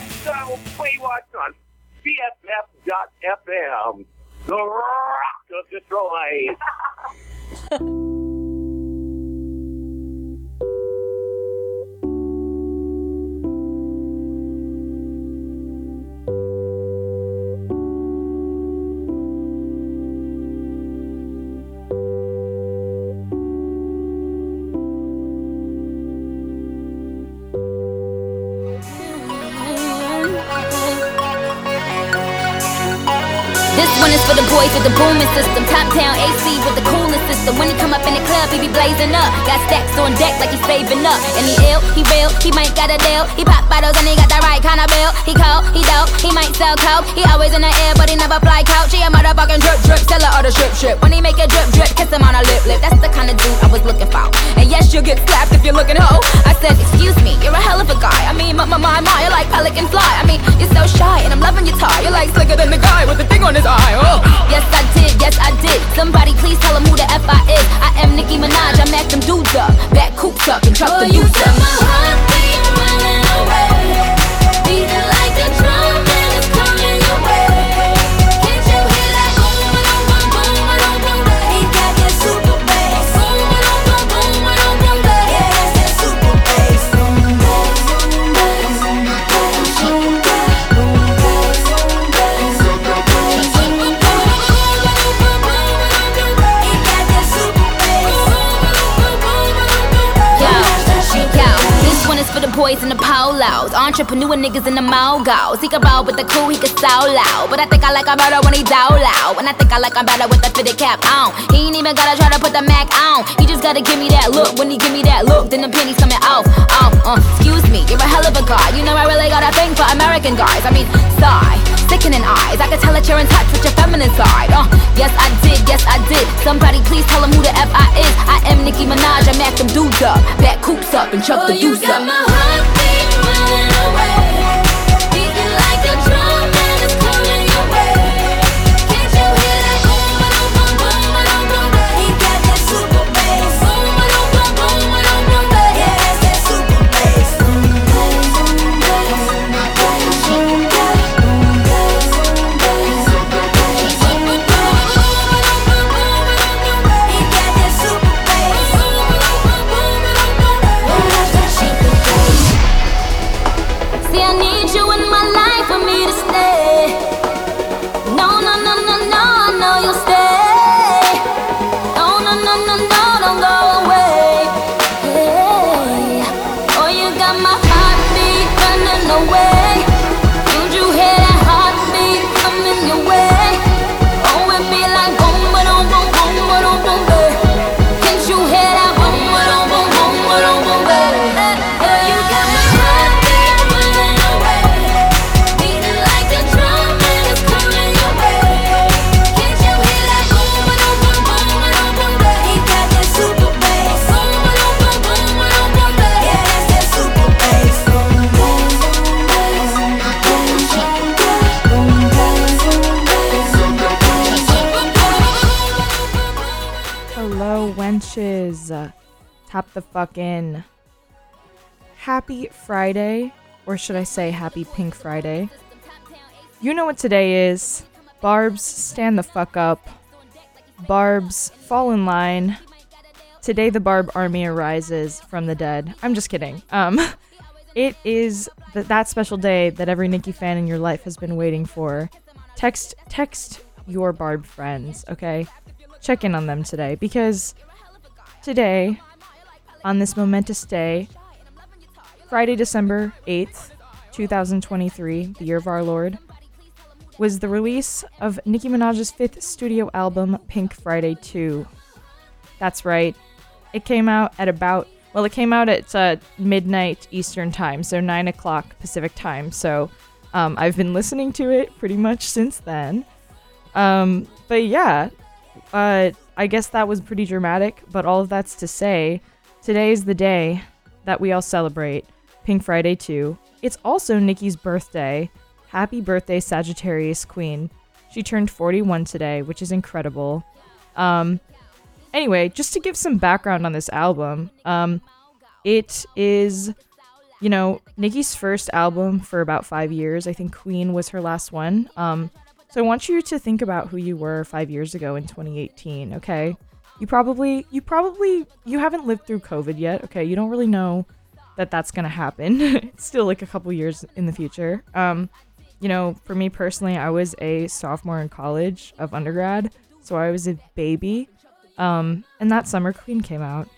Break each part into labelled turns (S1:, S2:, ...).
S1: So Baywatch on BFF.FM. The Rock of Detroit.
S2: the booming system. Top down AC with the coolest system. When he come up in the club, he be blazing up. Got stacks on deck like he's saving up. And he ill, he real, he might got a deal. He pop bottles and he got the right kind of bill. He cold, he dope, he might sell coke. He always in the air, but he never fly couch. He a motherfucking drip drip, seller of the strip strip. When he make a drip drip, kiss him on a lip lip. That's the kind of dude I was looking for. And yes, you'll get slapped if you're looking hoe. I said, excuse me, you're a hell of a guy. I mean, my my my, my you're like pelican fly. I mean, you're so shy, and I'm loving your tie. You're like slicker than the guy with the thing on his eye. Oh. Yes, I did, yes, I did. Somebody please tell him who the F I is. I am Nicki Minaj, I mack them dudes up. Back coops up and truck the youth up. Yo, boys in the polos. Entrepreneur niggas in the mogos. He can roll with the cool, he can so loud. But I think I like him better when he down loud. And I think I like him better with the fitted cap on. He ain't even gotta try to put the Mac on. He just gotta give me that look. When he give me that look, then the pennies coming off. Oh, uh, excuse me, you're a hell of a guy. You know I really got a thing for American guys. I mean, sigh, sickening eyes. I can tell that you're in touch with your feminine side. Uh, yes I did, yes I did. Somebody please tell him who the F I is. I am Nicki Minaj, I mack them dudes up. Back coops up and chuck the deuce up. See, I
S3: the fuck in. Happy Friday, or should I say Happy Pink Friday? You know what today is. Barbs, stand the fuck up. Barbs, fall in line. Today the Barb army arises from the dead. I'm just kidding. Um, it is th- that special day that every Nicki fan in your life has been waiting for. Text, text your Barb friends, okay? check in on them today because today, on this momentous day, Friday, December 8th, 2023, the year of our Lord, was the release of Nicki Minaj's fifth studio album, Pink Friday 2. That's right. It came out at about, well, it came out at uh, midnight Eastern Time, so 9 o'clock Pacific Time. So um, I've been listening to it pretty much since then. Um, but yeah, uh, I guess that was pretty dramatic, but all of that's to say, today is the day that we all celebrate Pink Friday 2. It's also Nicki's birthday. Happy birthday, Sagittarius Queen. She turned 41 today, which is incredible. Um, anyway, just to give some background on this album, um, it is you know, Nicki's first album for about five years. I think Queen was her last one. Um, so I want you to think about who you were five years ago in 2018. Okay, you probably, you probably, you haven't lived through COVID yet. Okay, you don't really know that that's gonna happen. it's still like a couple years in the future. Um, you know, for me personally, I was a sophomore in college of undergrad, so I was a baby. Um, and that summer, Queen came out.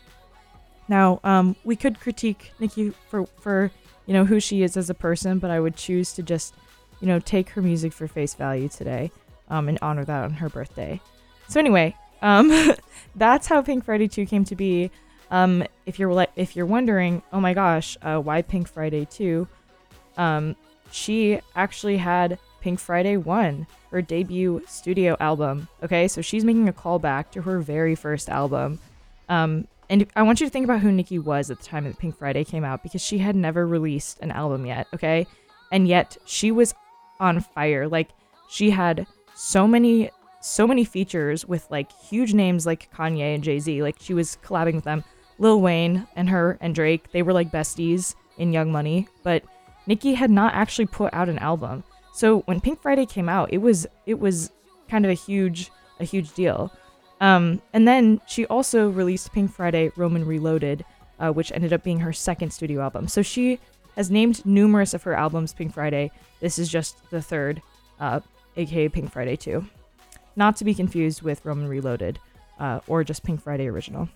S3: Now, um, we could critique Nicki for for you know who she is as a person, but I would choose to just you know take her music for face value today, um, and honor that on her birthday. So anyway, um, that's how Pink Friday 2 came to be. Um, if you're like if you're wondering, oh my gosh, uh, why Pink Friday 2? Um, she actually had Pink Friday 1, her debut studio album. Okay, so she's making a callback to her very first album. Um, and I want you to think about who Nicki was at the time that Pink Friday came out because she had never released an album yet, okay? And yet she was on fire. Like she had so many so many features with like huge names like Kanye and Jay-Z. Like she was collabing with them. Lil Wayne and her and Drake, they were like besties in Young Money, but Nicki had not actually put out an album. So when Pink Friday came out, it was it was kind of a huge a huge deal. Um, and then she also released Pink Friday Roman Reloaded, uh, which ended up being her second studio album. So she has named numerous of her albums Pink Friday. This is just the third, uh, aka Pink Friday 2. Not to be confused with Roman Reloaded uh, or just Pink Friday Original.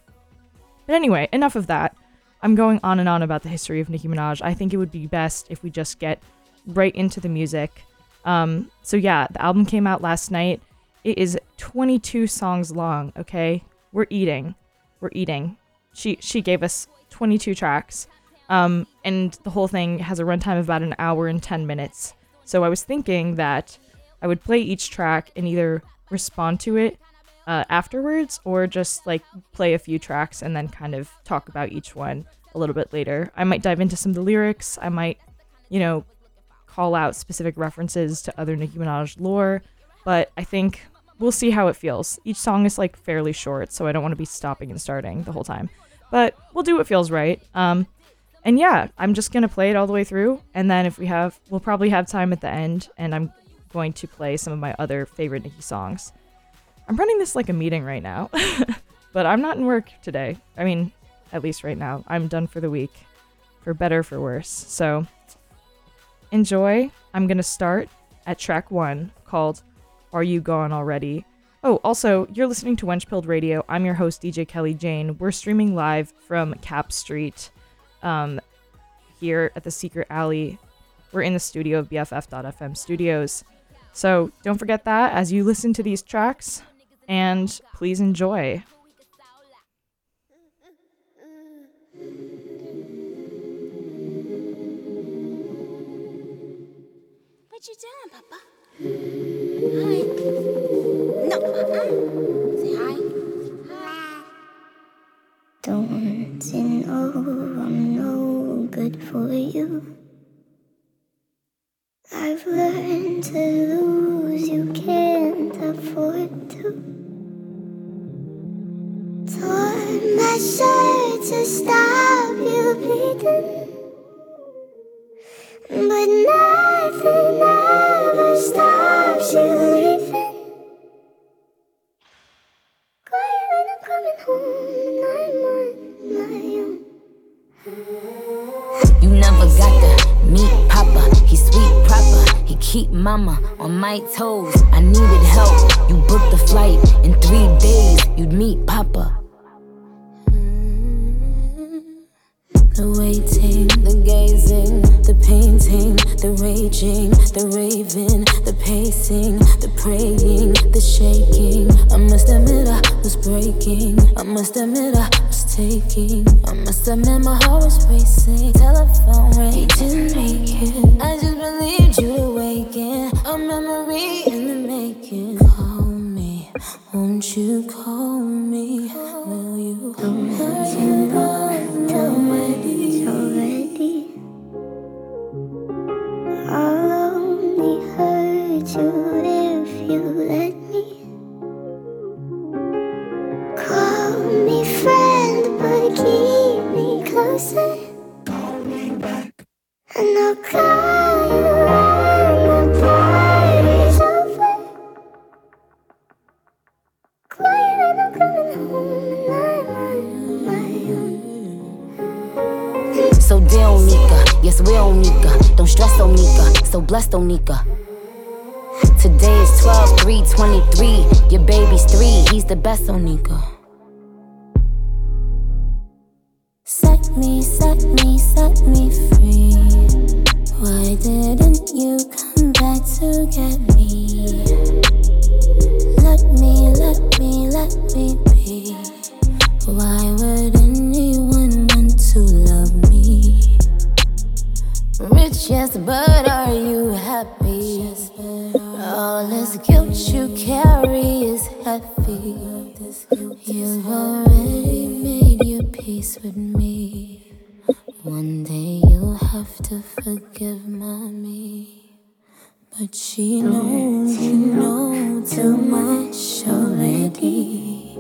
S3: But anyway, enough of that. I'm going on and on about the history of Nicki Minaj. I think it would be best if we just get right into the music. Um, so yeah, the album came out last night. It is 22 songs long, okay? We're eating. We're eating. She she gave us 22 tracks. Um, and the whole thing has a runtime of about an hour and 10 minutes. So I was thinking that I would play each track and either respond to it uh, afterwards or just like play a few tracks and then kind of talk about each one a little bit later. I might dive into some of the lyrics. I might, you know, call out specific references to other Nicki Minaj lore, but I think we'll see how it feels. Each song is like fairly short, so I don't want to be stopping and starting the whole time. But we'll do what feels right. Um, and yeah, I'm just gonna play it all the way through, and then if we have, we'll probably have time at the end, and I'm going to play some of my other favorite Nicki songs. I'm running this like a meeting right now, but I'm not in work today. I mean, at least right now. I'm done for the week, for better for worse. So enjoy. I'm gonna start at track one called "Are You Gone Already." Oh, also, you're listening to Wench Wenchpilled Radio. I'm your host, DJ Kelly Jane. We're streaming live from Capp Street um, here at the Secret Alley. We're in the studio of BFF.FM Studios. So don't forget that as you listen to these tracks, and please enjoy.
S4: What you doing, Papa? Hi. No, uh-uh. Say hi. Hi.
S5: Don't you know I'm no good for you? I've learned to lose, you can't afford to. Torn my shirt to stop you bleeding. But nothing ever stops you leaving. Quiet when I'm coming home, and I'm on my own.
S4: You never got to He keep Mama on my toes. I needed help. You booked the flight. In three days, you'd meet Papa. The waiting, the gazing, the painting, the raging, the raving, the pacing, the praying, the shaking. I must admit I was breaking. I must admit I was taking. I must admit my heart was racing. Telephone rang, he didn't make it. I just believed. A memory in the making. Call me, won't you call me? Will you?
S5: Don't
S4: Are you
S5: you
S4: gone
S5: go
S4: already?
S5: already. I'll only hurt you if you let me. Call me friend, but keep me closer. Call me back, and I'll
S4: call you Nika. Yes, we'll Nika. Don't stress, oh Nika. So blessed, oh Nika. Today is 12 3 23. Your baby's three. He's the best, oh Nika. Set me, set me, set me free. Why didn't you come back to get me? Let me, let me, let me be. Why would yes, but are you happy? All this guilt you carry is heavy. You've already made your peace with me. One day you'll have to forgive mommy. But she knows you know too much already.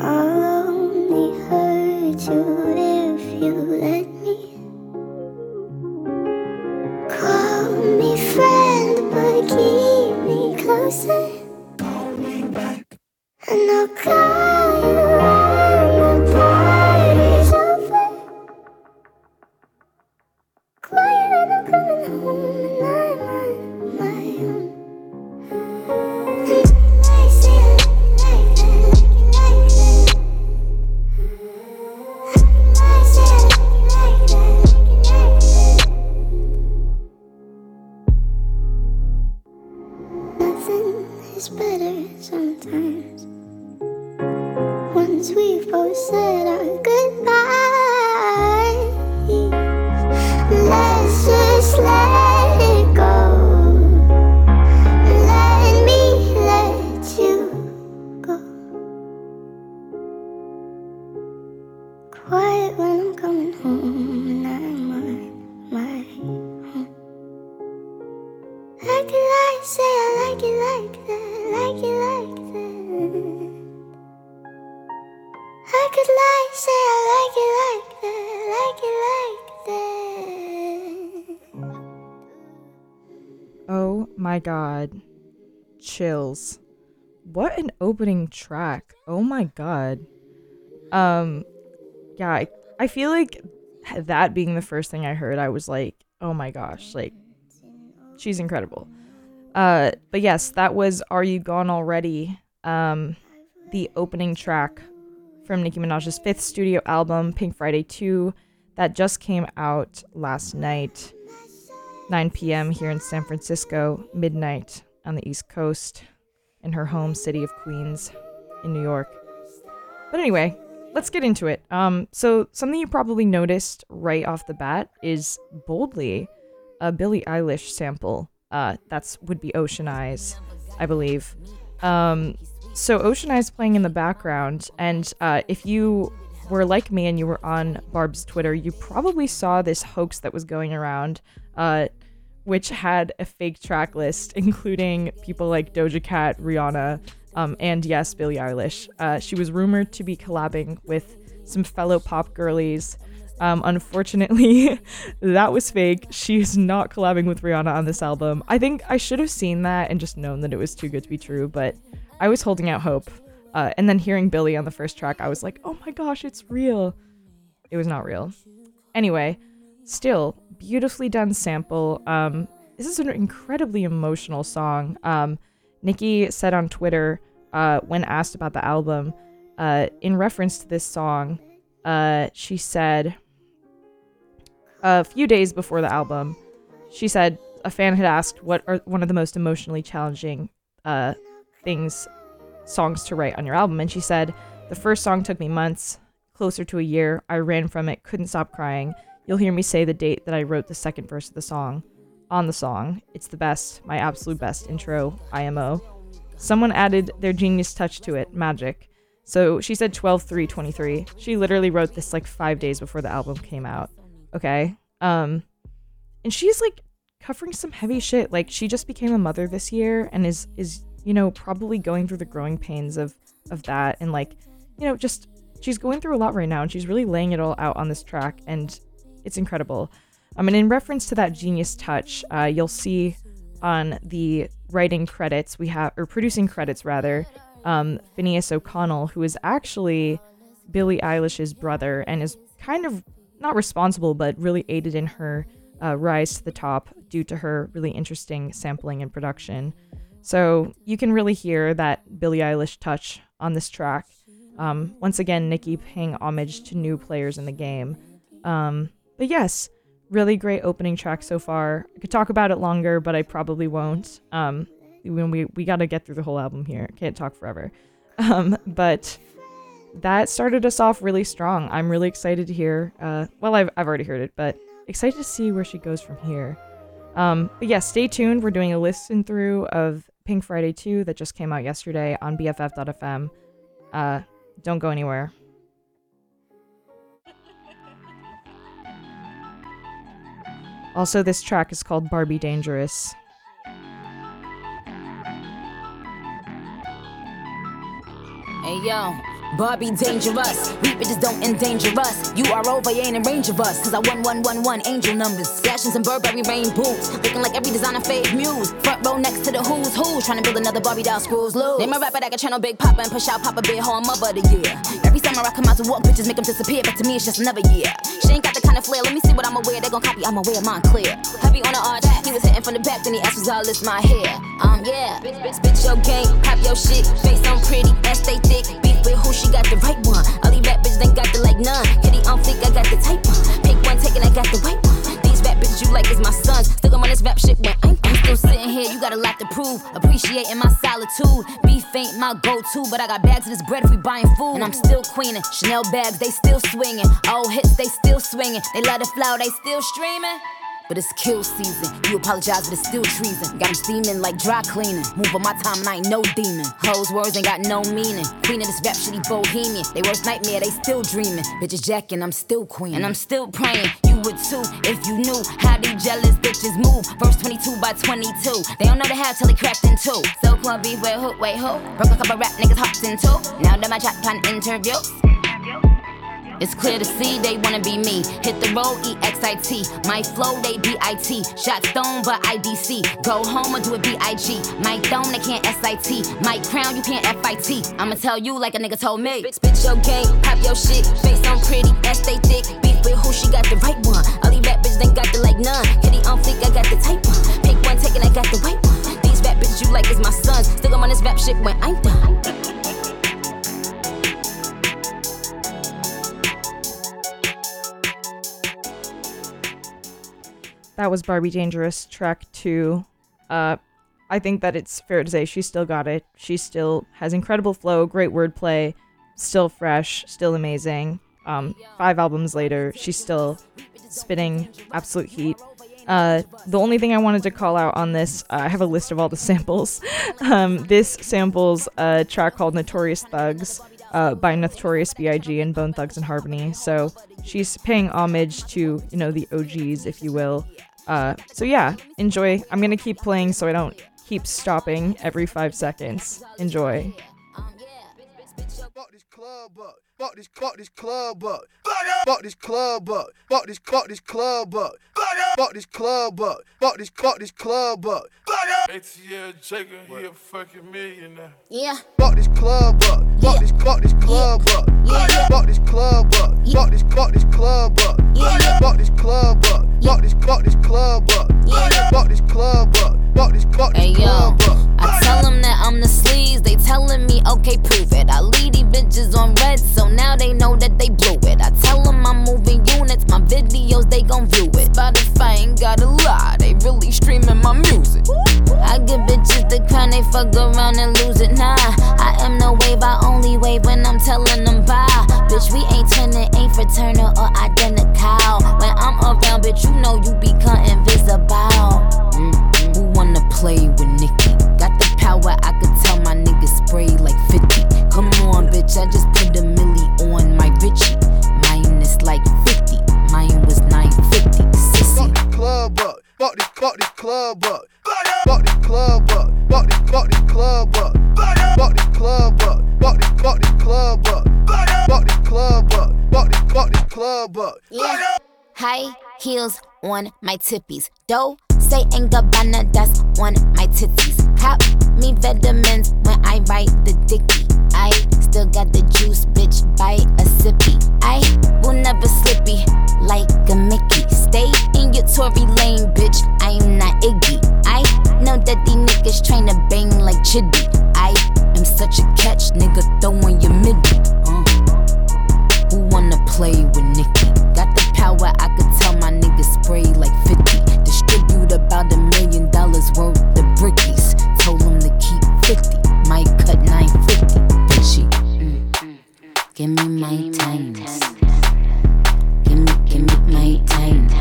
S5: I'll only hurt you if you let me. Me
S3: What an opening track. Oh my god. Um yeah, I, I feel like that being the first thing I heard, I was like, "Oh my gosh, like she's incredible." Uh but yes, that was Are You Gone Already? Um the opening track from Nicki Minaj's fifth studio album, Pink Friday 2, that just came out last night. 9 p.m. here in San Francisco, midnight on the East Coast, in her home city of Queens, in New York. But anyway, let's get into it. Um, so something you probably noticed right off the bat is boldly a Billie Eilish sample. Uh, that's would be Ocean Eyes, I believe. Um, so Ocean Eyes playing in the background, and uh, if you were like me and you were on Barb's Twitter, you probably saw this hoax that was going around, uh, which had a fake track list, including people like Doja Cat, Rihanna, um, and yes, Billie Eilish. Uh, she was rumored to be collabing with some fellow pop girlies. Um, unfortunately, that was fake. She is not collabing with Rihanna on this album. I think I should have seen that and just known that it was too good to be true, but I was holding out hope. Uh, and then hearing Billie on the first track, I was like, oh my gosh, it's real. It was not real. Anyway, still, beautifully done sample. Um, this is an incredibly emotional song. Um, Nicki said on Twitter uh, when asked about the album, uh, in reference to this song, uh, she said a few days before the album, she said a fan had asked what are one of the most emotionally challenging uh, things, songs to write on your album, and she said the first song took me months, closer to a year. I ran from it, couldn't stop crying. You'll hear me say the date that I wrote the second verse of the song on the song. It's the best, my absolute best intro, IMO. Someone added their genius touch to it, magic. So she said 12 3 23. She literally wrote this like five days before the album came out. Okay. Um, and she's like covering some heavy shit. Like she just became a mother this year and is is you know probably going through the growing pains of of that and like you know just she's going through a lot right now and she's really laying it all out on this track and it's incredible. I mean, in reference to that genius touch, uh, you'll see on the writing credits we have, or producing credits rather, um, Finneas O'Connell, who is actually Billie Eilish's brother and is kind of not responsible, but really aided in her uh, rise to the top due to her really interesting sampling and production. So you can really hear that Billie Eilish touch on this track. Um, once again, Nicki paying homage to new players in the game. Um, but yes, really great opening track so far. I could talk about it longer, but I probably won't. Um, when we we got to get through the whole album here, can't talk forever. Um, but that started us off really strong. I'm really excited to hear. Uh, well, I've I've already heard it, but excited to see where she goes from here. Um, but yeah, stay tuned. We're doing a listen through of Pink Friday 2 that just came out yesterday on BFF.fm. Uh, don't go anywhere. Also, this track is called Barbie Dangerous.
S2: Hey yo, Barbie dangerous. We bitches don't endanger us. You are over, you ain't in range of us. Cause I won one one one angel numbers. Flashing some Burberry rain boots. Looking like every designer fave muse. Front row next to the who's who. Trying to build another Barbie doll screws loose. Name a rapper that can channel Big Papa and push out Papa Big Home Mother of the Year. Every summer I come out to walk, bitches make them disappear. But to me, it's just another year. She ain't got the kind of flair. Let me see what I'ma wear. They gon' copy, I'ma wear mine clear. Heavy on the arch. He was hitting from the back, then he asked was all this my hair. Um, yeah. Bitch, bitch, bitch, your game. Pop your shit. Face on pretty, ass stay thick. Beef with who she got the right one. All these rap bitches ain't got the like none. Kitty on fleek, I got the type one. Pick one, take it, I got the right one. These rap bitches you like is my sons. Still I'm on this rap shit when I'm, I'm still sitting here. You got a lot to prove. Appreciating my solitude. Beef ain't my go-to, but I got bags of this bread if we buying food. And I'm still queening. Chanel bags, they still swinging. Old hits, they still swinging. They let it flow, they still streaming. But it's kill season. You apologize, but it's still treason. Got 'em steaming like dry cleaning. Move on my time I ain't no demon. Hoes words ain't got no meaning. Queen of this rap shitty bohemian. They worst nightmare, they still dreaming. Bitches jacking, I'm still queen. And I'm still praying. You would too if you knew how these jealous bitches move. Verse 22 by 22. They don't know the how till they cracked in two. So club beef, wait, who, wait, who? Broke a couple rap niggas hopped in two. Now that my chat plan interviews. It's clear to see they wanna be me. Hit the road, EXIT. My flow, they BIT. Shot stone, but IDC. Go home or do it BIG. My dome, they can't SIT. My crown, you can't FIT. I'ma tell you like a nigga told me. Bitch, bitch, your game, pop your shit. Face on pretty, ass stay thick. Beef with who, she got the right one. All these rap bitches ain't got the like none. Kitty on fleek, I got the type one. Pick one, take it, I got the right one. These rap bitches you like is my sons. Still I'm on this rap shit when I'm done.
S3: That was Barbie Dangerous, track two. Uh, I think that it's fair to say she still got it. She still has incredible flow, great wordplay, still fresh, still amazing. Um, five albums later, she's still spitting absolute heat. Uh, the only thing I wanted to call out on this, uh, I have a list of all the samples. um, this samples a track called Notorious Thugs uh, by Notorious B.I.G. and Bone Thugs and Harmony. So she's paying homage to, you know, the OGs, if you will. Uh, so yeah, enjoy. I'm gonna keep playing so I don't keep stopping every five seconds. Enjoy.
S6: Fuck this club up. Fuck this, fuck this club up. Fuck this club up. Fuck this, fuck this club up. Fuck this club up. Fuck this, fuck this club up.
S7: ATL Jacob, he a fucking millionaire.
S2: Yeah.
S6: Fuck this club up. Fuck this, fuck this club up. Fuck this club up. Fuck this, fuck this club up. Fuck this club up. Fuck this, fuck this club up. Fuck this club up. Fuck this,
S2: Hey
S6: this
S2: yo. I tell them that I'm the sleaze. They telling me, okay, prove it. I lead these bitches on red, so now they know that they blew it. I tell them I'm moving units, my videos, they gon' view it. Spotify ain't got a lie, they really streaming my music. I give bitches the crown, they fuck around and lose it. Nah, I am no wave, I only wave when I'm telling them bye. Bitch, we ain't turning, ain't fraternal or identical. When I'm around, bitch, you know you become invisible. Mm, Who wanna play with Nicki? Got the power, I could tell my niggas spray like 50. Come on, bitch, I just put a milli on my Richie. Mine is like 50, mine was 950. Sissy.
S6: Fuck this club up. Fuck this, fuck this club up. Fuck this club up. Fuck this, fuck this club up. Fuck this club up. Fuck this, fuck this club up. Fuck this club up. Fuck this, fuck this club up.
S2: Yeah. Hi, heels on my tippies. Dough, say ain't Gabbana, that's on my titties. Cop me vitamins when I write the dicky. I still got the juice, bitch, bite a sippy. I will never slippy like a Mickey. Stay in your Tory lane, bitch, I'm not Iggy. I know that these niggas tryna bang like Chiddy. I am such a catch, nigga, throwing your midi. Uh. Who wanna play with Nicki? Got the power, I could tell my niggas spray like 50. Distribute about a million dollars worth of brickies. Told him to keep 50. Might cut 950. Bitchy. Mm. Give me my times. Give me, give me my times.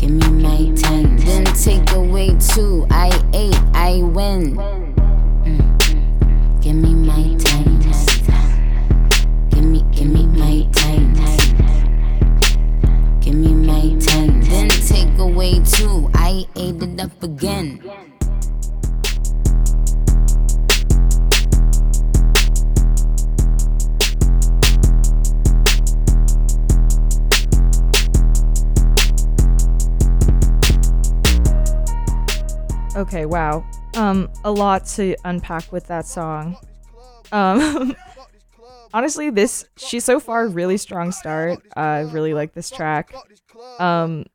S2: Give me my time. Then take away two. I ate, I win. Mm. Give me my away two. I ate it up again.
S3: Okay, wow. Um, a lot to unpack with that song. Um, honestly, this she's so far really strong start. Uh, I really like this track. Um,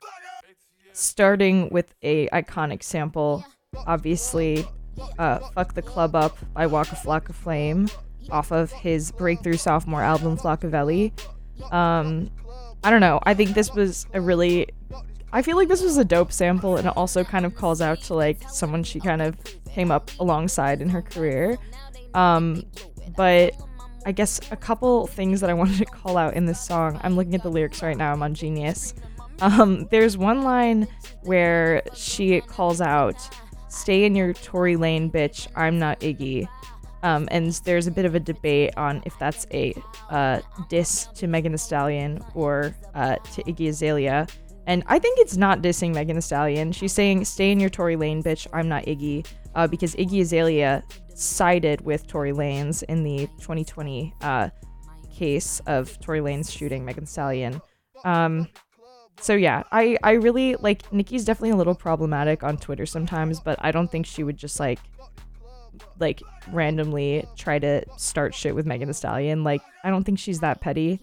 S3: starting with a iconic sample, obviously, uh, "Fuck the Club Up" by Waka Flocka Flame, off of his breakthrough sophomore album Flockavelli. Um, I don't know. I think this was a really I feel like this was a dope sample and it also kind of calls out to like someone she kind of came up alongside in her career. Um, but I guess a couple things that I wanted to call out in this song. I'm looking at the lyrics right now. I'm on Genius. Um, there's one line where she calls out, "Stay in your Tory lane, bitch. I'm not Iggy." Um, and there's a bit of a debate on if that's a uh, diss to Megan Thee Stallion or uh, to Iggy Azalea. And I think it's not dissing Megan Thee Stallion. She's saying, "Stay in your Tory lane, bitch. I'm not Iggy," uh, because Iggy Azalea sided with Tory Lanez in the 2020 uh, case of Tory Lanez shooting Megan Thee Stallion. Um, so yeah, I I really like Nicki's definitely a little problematic on Twitter sometimes, but I don't think she would just like like randomly try to start shit with Megan Thee Stallion. Like I don't think she's that petty.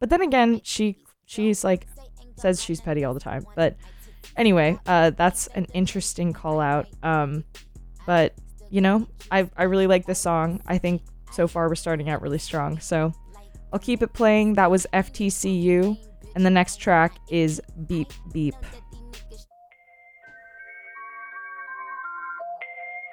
S3: But then again, she she's like says she's petty all the time. But anyway, uh, that's an interesting call out. Um, but you know, I I really like this song. I think so far we're starting out really strong. So I'll keep it playing. That was FTCU, and the next track is Beep Beep.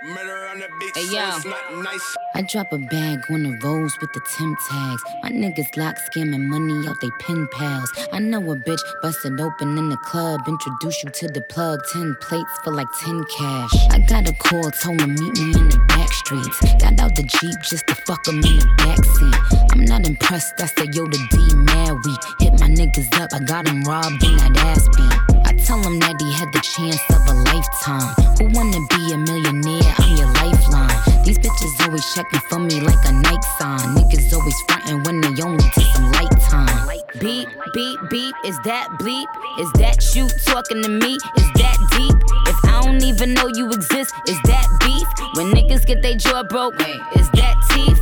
S8: Murder on the beat,
S2: Hey, yo.
S8: nice.
S2: I drop a bag on the roads with the Tim tags. My niggas lock scamming money out they pen pals. I know a bitch busted open in the club. Introduce you to the plug. 10 plates for like 10 cash. I got a call, told him meet me in the back streets. Got out the Jeep just to fuck him in the backseat. I'm not impressed, I said yo the D mad weak. Hit my niggas up, I got him robbed in that ass beat. Tell him that he had the chance of a lifetime. Who wanna be a millionaire? I'm your lifeline. These bitches always checking for me like a night sign. Niggas always frontin' when they only take some light time. Beep, beep, beep, is that bleep? Is that you talking to me? Is that deep? If I don't even know you exist, is that beef? When niggas get their jaw broke, is that teeth?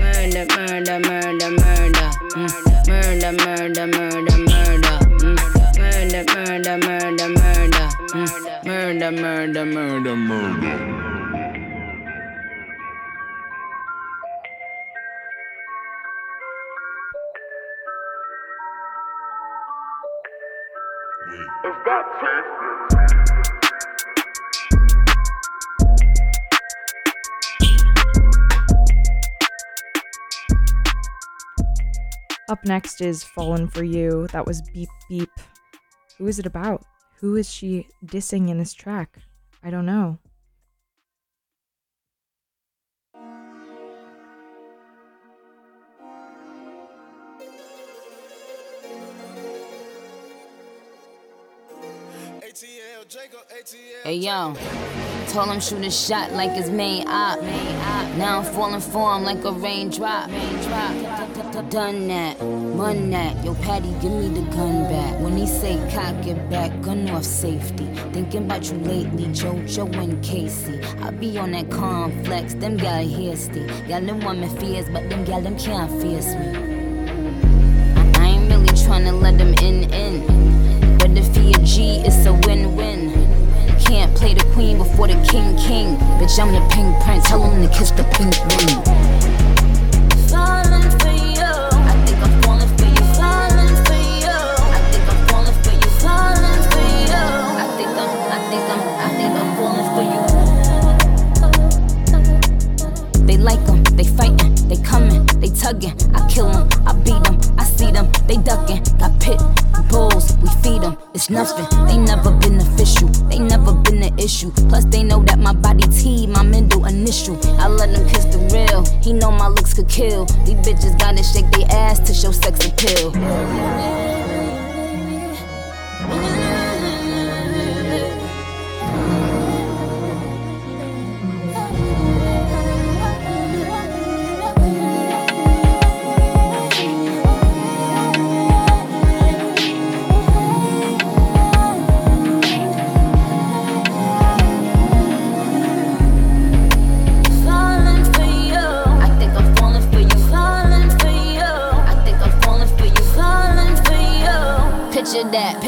S2: Murder, murder, murder, murder. Mm. Murder, murder, murder, murder. Murder, murder, murder, murder. Mm. Murder, murder, murder, murder.
S3: Up next is Fallen for You. That was Beep Beep. Who is it about? Who is she dissing in this track? I don't know.
S8: ATL, Jacob, ATL.
S2: Hey yo, told him shoot a shot like his main op. Now I'm falling for him like a raindrop.
S8: D- Done that, run that. Yo, Patty, give me the gun back. When he say cock it back, gun off safety. Thinking about you lately, JoJo and Casey. I be on that complex, them gal hasty. Got them woman fears, but them gal them can't face me. I, ain't really tryna let them in, in. But if he a G, it's a win-win. Can't play the queen before the king, king. Bitch, I'm the pink prince. Tell him to kiss the pink ring. Falling for you. They tuggin'. I kill 'em, I beat 'em, I see them, they duckin'. Got pit we bulls, we feed 'em. It's nothing, they never been official, they never been an issue. Plus they know that my body T, my middle initial. I let them kiss the real, he know my looks could kill. These bitches gotta shake their ass to show sex appeal.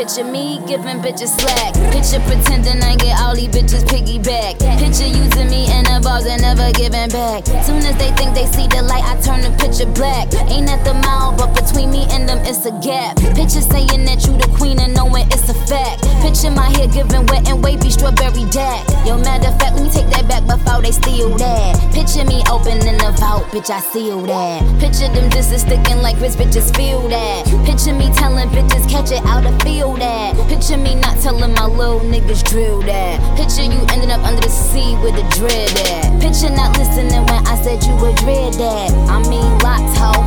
S8: Picture. Me giving bitches slack. Picture pretending I get all these bitches piggyback. Picture using me in the bars and never giving back. Soon as they think they see the light, I turn the picture black. Ain't at the mouth, but between me and them, it's a gap. Picture saying that you the queen and knowing it's a fact. Picture my hair giving wet and wavy strawberry dack. Yo, matter of fact, let me take that back before they steal that. Picture me opening the vault, bitch, I seal that. Picture them disses sticking like grits, bitches feel that. Picture me telling bitches catch it out of feel that. Picture me not telling my little niggas drill that. Picture you ending up under the sea with a dread at. Picture not listening when I said you were dread that. I mean, locked hoe.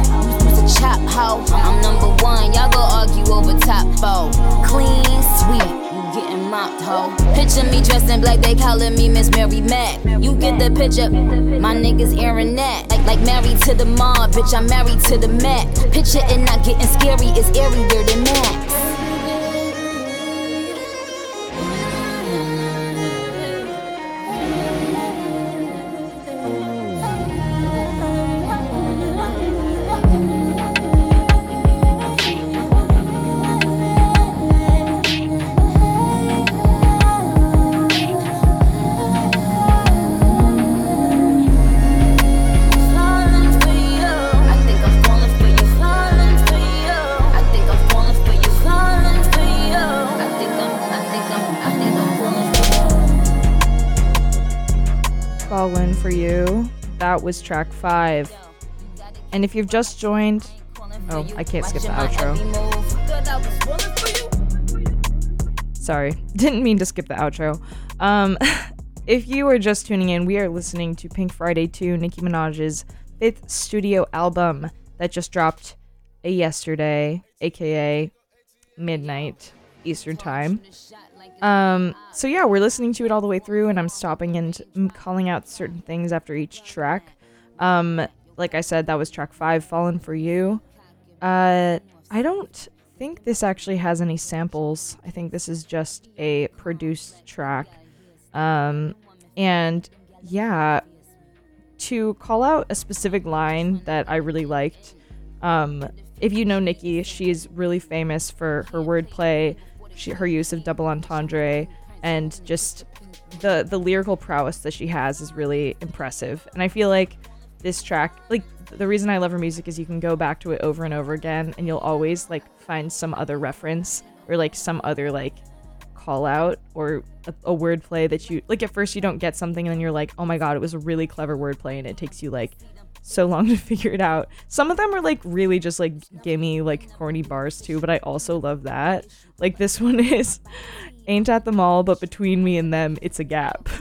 S8: Was a chop hoe. I'm number one, y'all go argue over top four. Clean, sweet. You getting mopped, ho. Picture me dressed in black, they calling me Miss Mary Mac. You get the picture, my niggas airing that. Like, like married to the mob, bitch, I'm married to the Mac. Picture it not getting scary, it's airier than Max.
S3: Was track five. And if you've just joined, oh, I can't skip the outro. Sorry, didn't mean to skip the outro. Um, if you are just tuning in, we are listening to Pink Friday 2, Nicki Minaj's fifth studio album that just dropped a yesterday, aka midnight Eastern Time. Um, so yeah, we're listening to it all the way through, and I'm stopping and calling out certain things after each track. Um, like I said, that was track five, "Fallen for You." Uh, I don't think this actually has any samples. I think this is just a produced track. Um, and yeah, to call out a specific line that I really liked. Um, if you know Nicki, she's really famous for her wordplay, she, her use of double entendre, and just the the lyrical prowess that she has is really impressive. And I feel like this track, like the reason I love her music is you can go back to it over and over again, and you'll always like find some other reference or like some other like call out or a, a wordplay that you like at first you don't get something and then you're like oh my god it was a really clever wordplay and it takes you like so long to figure it out. Some of them are like really just like gimme like corny bars too but i also love that. Like this one is ain't at the mall but between me and them it's a gap.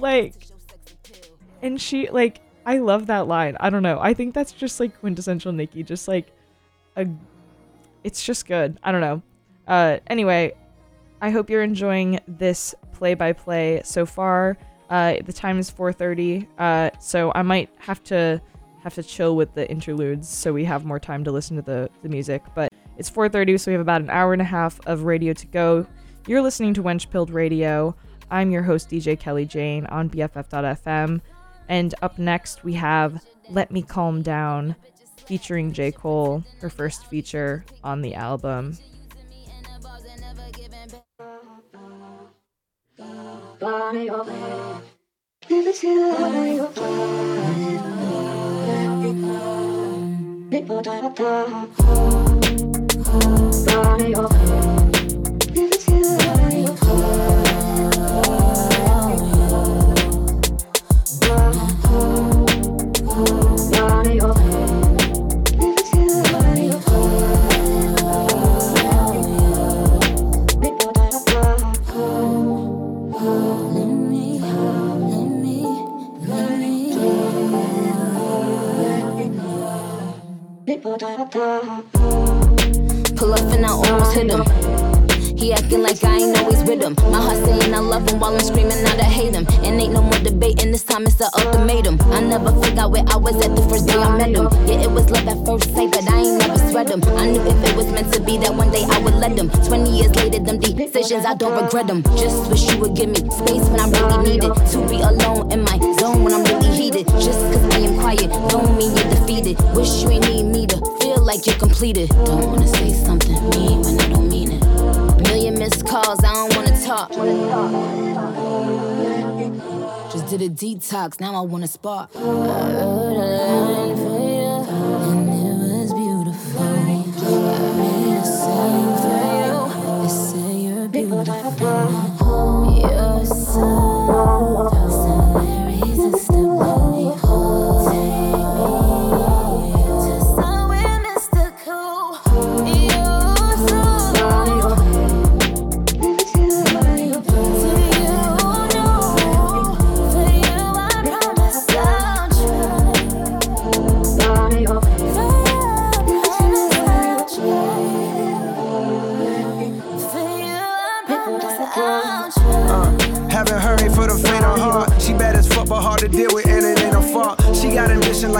S3: Like and she like i love that line i don't know i think that's just like quintessential nicki just like a it's just good i don't know uh anyway i hope you're enjoying this play by play so far uh the time is 4:30 uh so i might have to have to chill with the interludes so we have more time to listen to the, the music. But it's 4:30, so we have about an hour and a half of radio to go. You're listening to Wench Pilled Radio. I'm your host DJ Kelly Jane on BFF.fm, and up next we have "Let Me Calm Down" featuring J Cole, her first feature on the album.
S4: Pull up and I almost hit him. He acting like I ain't always with him. My heart saying I love him while I'm screaming out I hate him. And ain't no more debating, this time it's the ultimatum. I never forgot where I was at the first day I met him. Yeah, it was love at first sight, but I ain't never sweat him. I knew if it was meant to be that one day I would let him. 20 years later, them decisions, I don't regret them. Just wish you would give me space when I really need it. To be alone in my zone when I'm heated. Just cause I am quiet, don't mean you're defeated. Wish you ain't need me to feel like you're completed. Don't wanna say something mean when I don't mean it. Million missed calls, I don't wanna talk. Just did a detox, now I wanna spark. I wrote a line for you, and it was beautiful. I made a for you, they say you're beautiful. You're so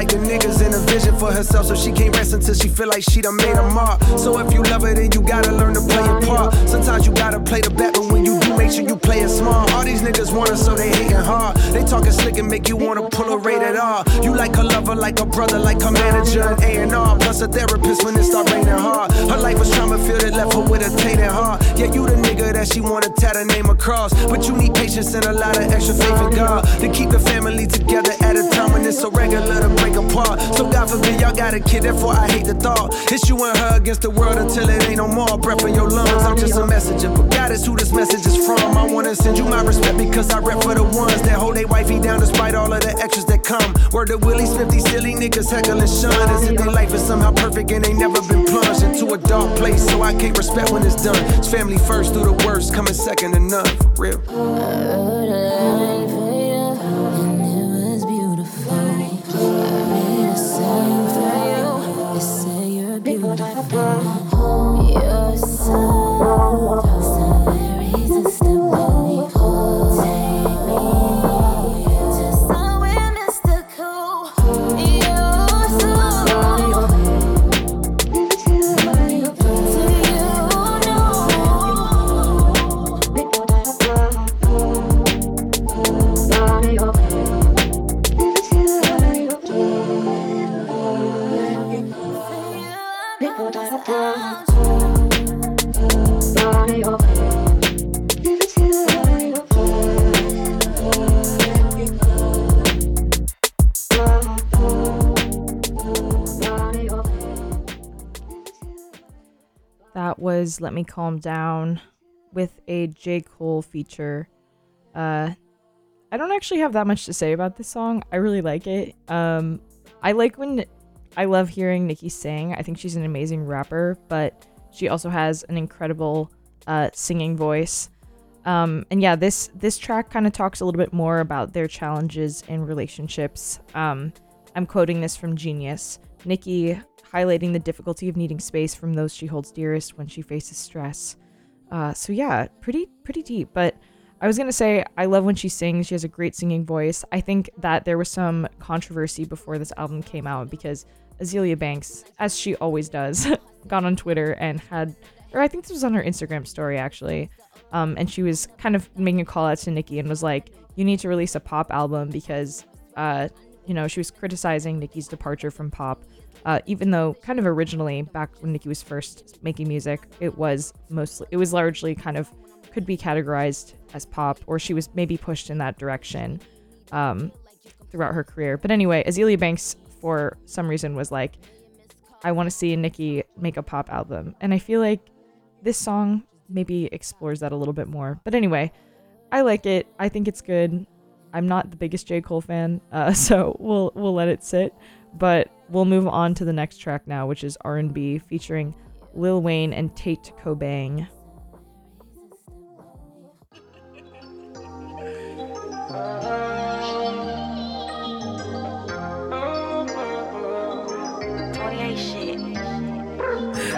S6: like the niggas and a vision for herself, so she can't rest until she feel like she done made a mark. So if you love her, then you gotta learn to play your part. Sometimes you gotta play the bet, but when you do, make sure you play it smart. All these niggas want her, so they hating hard. They talking slick and make you wanna pull a rated R. You like her lover, like a brother, like her manager, and A&R. Plus a therapist when it start raining hard. Her life was trauma filled, it left her with a tainted heart. Yeah, you the nigga that she wanna tat her name across. But you need patience and a lot of extra faith in God to keep the family together at a time when it's so regular to break apart. So God forbid y'all got a kid, therefore I hate the thought. It's you and her against the world until it ain't no more. Breath in your lungs, I'm just a messenger. But God is who this message is from. I wanna send you my respect because I rep for the ones that hold they wifey down despite all of the extras that come. Word to Willie Smith, these silly niggas heckling Sean as if their life is somehow perfect and they never been plunged into a dark place. So I can't respect when it's done. It's family first through the worst, coming second to none. For real.
S3: Let Me Calm Down with a J. Cole feature. Uh I don't actually have that much to say about this song. I really like it. Um I like when I love hearing Nicki sing. I think she's an amazing rapper, but she also has an incredible uh singing voice. Um and yeah, this this track kind of talks a little bit more about their challenges in relationships. Um I'm quoting this from Genius. Nicki highlighting the difficulty of needing space from those she holds dearest when she faces stress. Uh, so yeah, pretty pretty deep. But I was gonna say I love when she sings. She has a great singing voice. I think that there was some controversy before this album came out because Azealia Banks, as she always does, got on Twitter and had, or I think this was on her Instagram story actually, um, and she was kind of making a call out to Nicki and was like, "You need to release a pop album because, uh, you know, she was criticizing Nicki's departure from pop." Uh, even though kind of originally back when Nicki was first making music, it was mostly it was largely kind of could be categorized as pop, or she was maybe pushed in that direction um, throughout her career. But anyway, Azealia Banks, for some reason, was like, I want to see Nicki make a pop album. And I feel like this song maybe explores that a little bit more. But anyway, I like it. I think it's good. I'm not the biggest J. Cole fan, uh, so we'll we'll let it sit. But we'll move on to the next track now, which is R&B featuring Lil Wayne and Tate Kobang.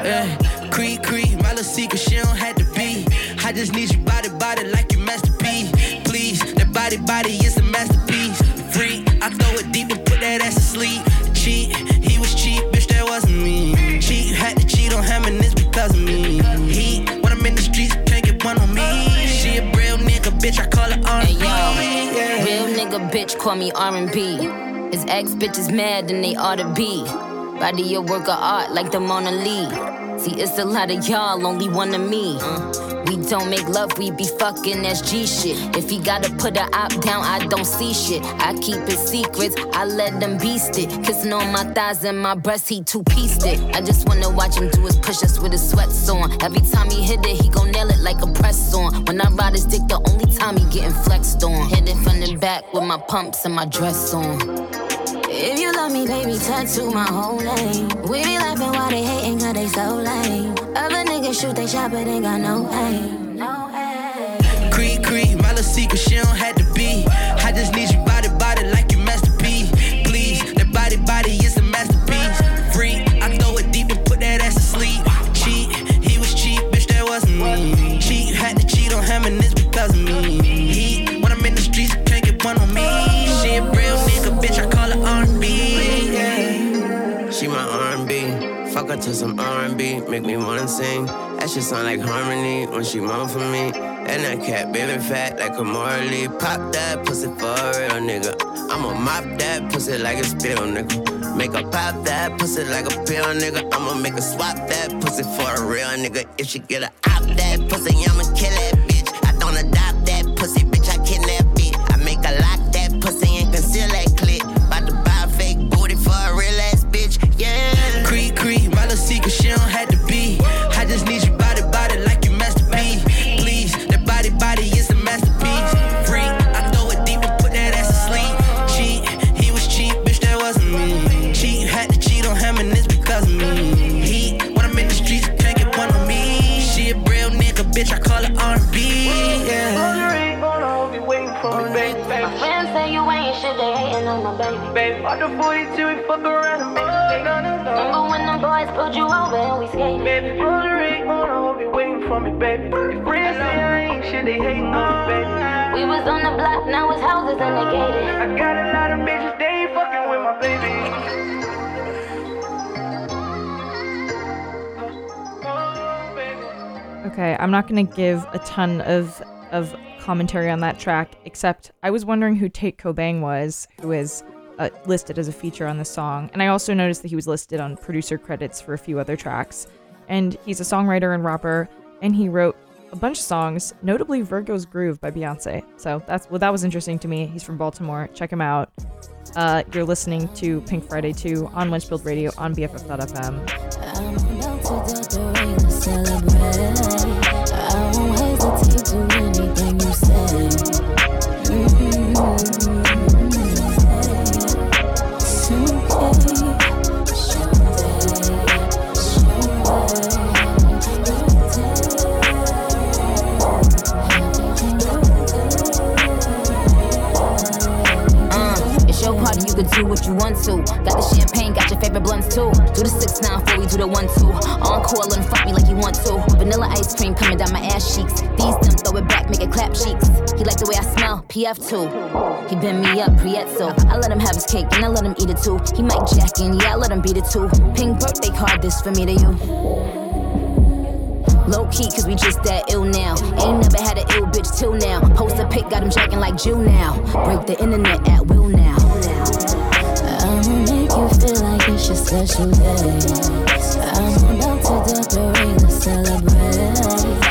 S9: Yeah. Creed, creed, my little secret, she don't have to be. I just need you body, body like you masterpiece. Please, that body, body is a masterpiece. Free, I throw it deep and put that ass to sleep. Cheat, he was cheap, bitch, that wasn't me. Cheat, had to cheat on him and it's because of me. He, when I'm in the streets, can't get one on me. She a real nigga, bitch, I call her R&B.
S2: Hey, yo, real nigga bitch call me R&B. His ex bitch is mad and they ought to be. Body a work of art like the Mona Lisa. See, it's a lot of y'all, only one of me. We don't make love, we be fucking that's G shit. If he gotta put a op down, I don't see shit. I keep it secrets, I let them beast it. Kissing on my thighs and my breast, he two pieced it. I just wanna watch him do his push ups with his sweats on. Every time he hit it, he gon' nail it like a press on. When I ride his dick, the only time he getting flexed on. Hit it from the back with my pumps and my dress on.
S4: If you love me, baby, tattoo my whole name. We be laughing while they hating, cause they so lame. Niggas shoot they shot, but ain't got no aim. No aim.
S9: Creed, creed, my little secret, she don't have to be. I just need her
S10: to some R&B, make me wanna sing. That shit sound like harmony when she moan for me. And that cat baby fat like a Marley. Pop that pussy for a real nigga. I'ma mop that pussy like a spill, nigga. Make her pop that pussy like a pill, nigga. I'ma make her swap that pussy for a real nigga. If she get a op that pussy, I'ma kill that
S4: Baby,
S1: 42, we fuck around and make a stay.
S4: Remember when them boys pulled you over and we skated?
S1: Baby, roll the ring on, I hope you waiting for me, baby. Your friends say I ain't shit, they hating on me, baby.
S4: We was on the block, now it's houses and they gated.
S1: I got a lot of bitches, they ain't fucking with my baby.
S3: Okay, I'm not gonna give a ton of of commentary on that track, except I was wondering who Tate Kobang was, who is uh, listed as a feature on the song, and I also noticed that he was listed on producer credits for a few other tracks. And he's a songwriter and rapper, and he wrote a bunch of songs, notably Virgo's Groove by Beyonce. So that's well, that was interesting to me. He's from Baltimore. Check him out. Uh, you're listening to Pink Friday 2 on Wenchpilled Radio on BFF.fm.
S4: I'm
S2: could to what you want to. Got the champagne, got your favorite blunts too. Do the six nine before we do the one two. Encore, let fuck me like you want to. Vanilla ice cream coming down my ass cheeks. These them throw it back, make it clap cheeks. He like the way I smell, PF too. He bend me up, Prieto. I let him have his cake and I let him eat it too. He might jack in, yeah, I let him beat it too. Pink birthday card, this for me to you. Low key, cause we just that ill now. Ain't never had an ill bitch till now. Post a pic, got him jacking like Jew now. Break the internet at will now.
S4: You feel like it's your special day. I'm about to decorate and celebrate.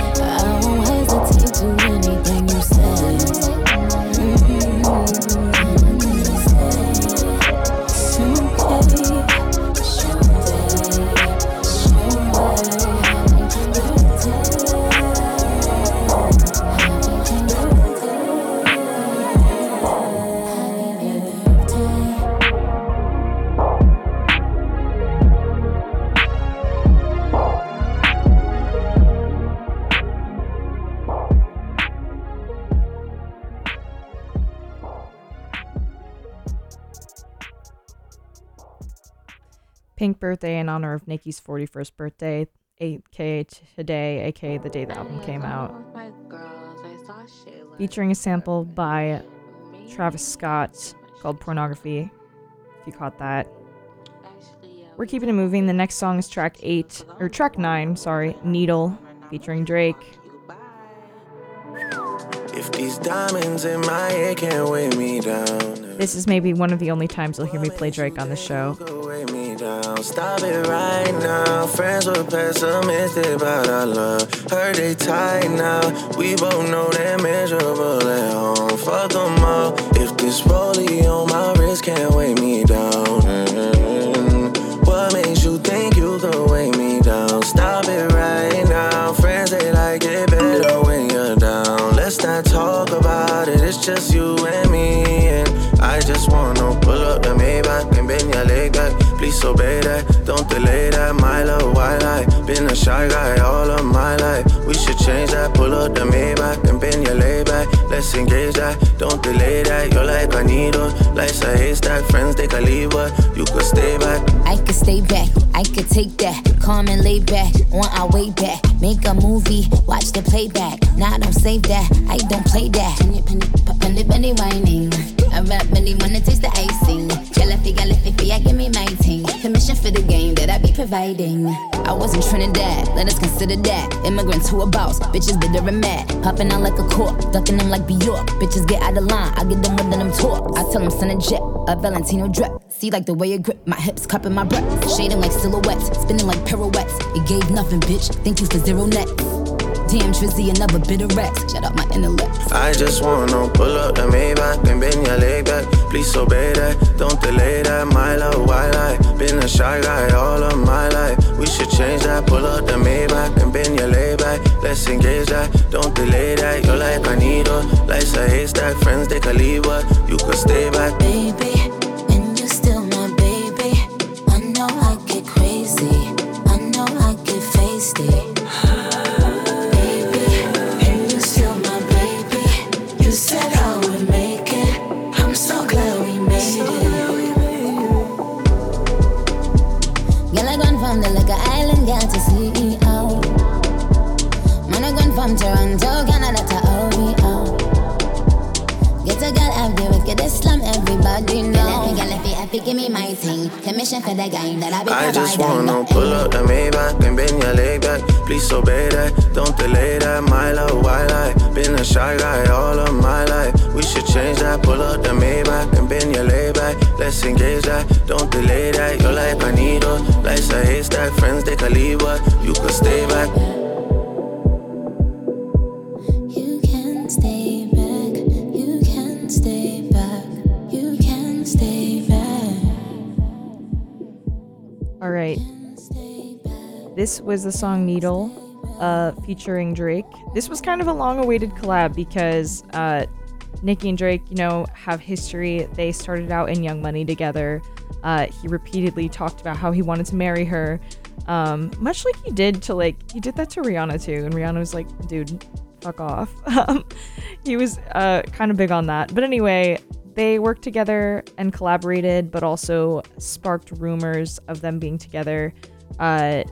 S3: Pink birthday in honor of Nicki's 41st birthday, aka today, aka the day the album came out. Featuring a sample by Travis Scott called Pornography, if you caught that. We're keeping it moving. The next song is track 8, or track 9, sorry, Needle, featuring Drake.
S11: If these diamonds in my can't weigh me down,
S3: This is maybe one of the only times you'll hear me play Drake on the show.
S11: Down. Stop it right now. Friends were pessimistic about our love. Heard they tight now. We both know they're miserable at home. Fuck them all. If this rollie on my wrist can't weigh me down, mm, what makes you think you can weigh me down? Stop it right now. Friends they like it better when you're down. Let's not talk about it. It's just you and me. And I just wanna pull up the Maybach and bend your leg back. Please obey that. Don't delay that. My love, why lie? Been a shy guy all of my life. We should change that. Pull up the Maybach and bend your leg back. Let's engage that. Don't delay that. You're like a needle. Life's a haystack. Friends they can leave, but you could stay back.
S2: I could stay back, I could take that. Calm and lay back, on our way back. Make a movie, watch the playback. Nah, don't save that, I don't play that. Penny, penny, penny, penny whining. I rap really wanna taste the icing. Jalafi, galafi, I give me my ting. Permission for the game that I be providing. I was in Trinidad, let us consider that. Immigrant to a boss, bitches bitter and mad. Hopping out like a cork, ducking them like Bjork. Bitches get out of line, I get them with them talk. I tell them send a jet, a Valentino drip. See like the way you grip my hips, cupping my breath. Shading like silhouettes, spinning like pirouettes. It gave nothing, bitch. Thank you for zero net. Damn, Trizzy, another bit of rest. Shut up my intellect.
S11: I just wanna pull up the Maybach and bend your leg back. Please obey that. Don't delay that. My love, why lie? Been a shy guy all of my life. We should change that. Pull up the Maybach and bend your leg back. Let's engage that. Don't delay that. You're like a needle. Life's a haystack. Friends they can leave, but you could stay back.
S4: Baby, and you're still my baby. I know I get crazy. I know I get feisty.
S2: From Toronto, Canada to OVO. Get a girl out the wickedest slum, everybody know. Girl, girl, if you happy, give me my thing. Commission for the game that I be
S11: I just wanna pull up the Maybach and bend your leg back. Please obey that. Don't delay that. My love, why lie? Been a shy guy all of my life. We should change that. Pull up the Maybach and bend your leg back. Let's engage that. Don't delay that. You're like a needle. Life's a haystack. Friends they can leave, but you could
S4: stay back.
S3: All right. This was the song Needle, uh, featuring Drake. This was kind of a long-awaited collab because uh, Nicki and Drake, you know, have history. They started out in Young Money together. Uh, he repeatedly talked about how he wanted to marry her, um, much like he did to like he did that to Rihanna too. And Rihanna was like, "Dude, fuck off." Um, he was uh, kind of big on that. But anyway, they worked together and collaborated, but also sparked rumors of them being together. Uh,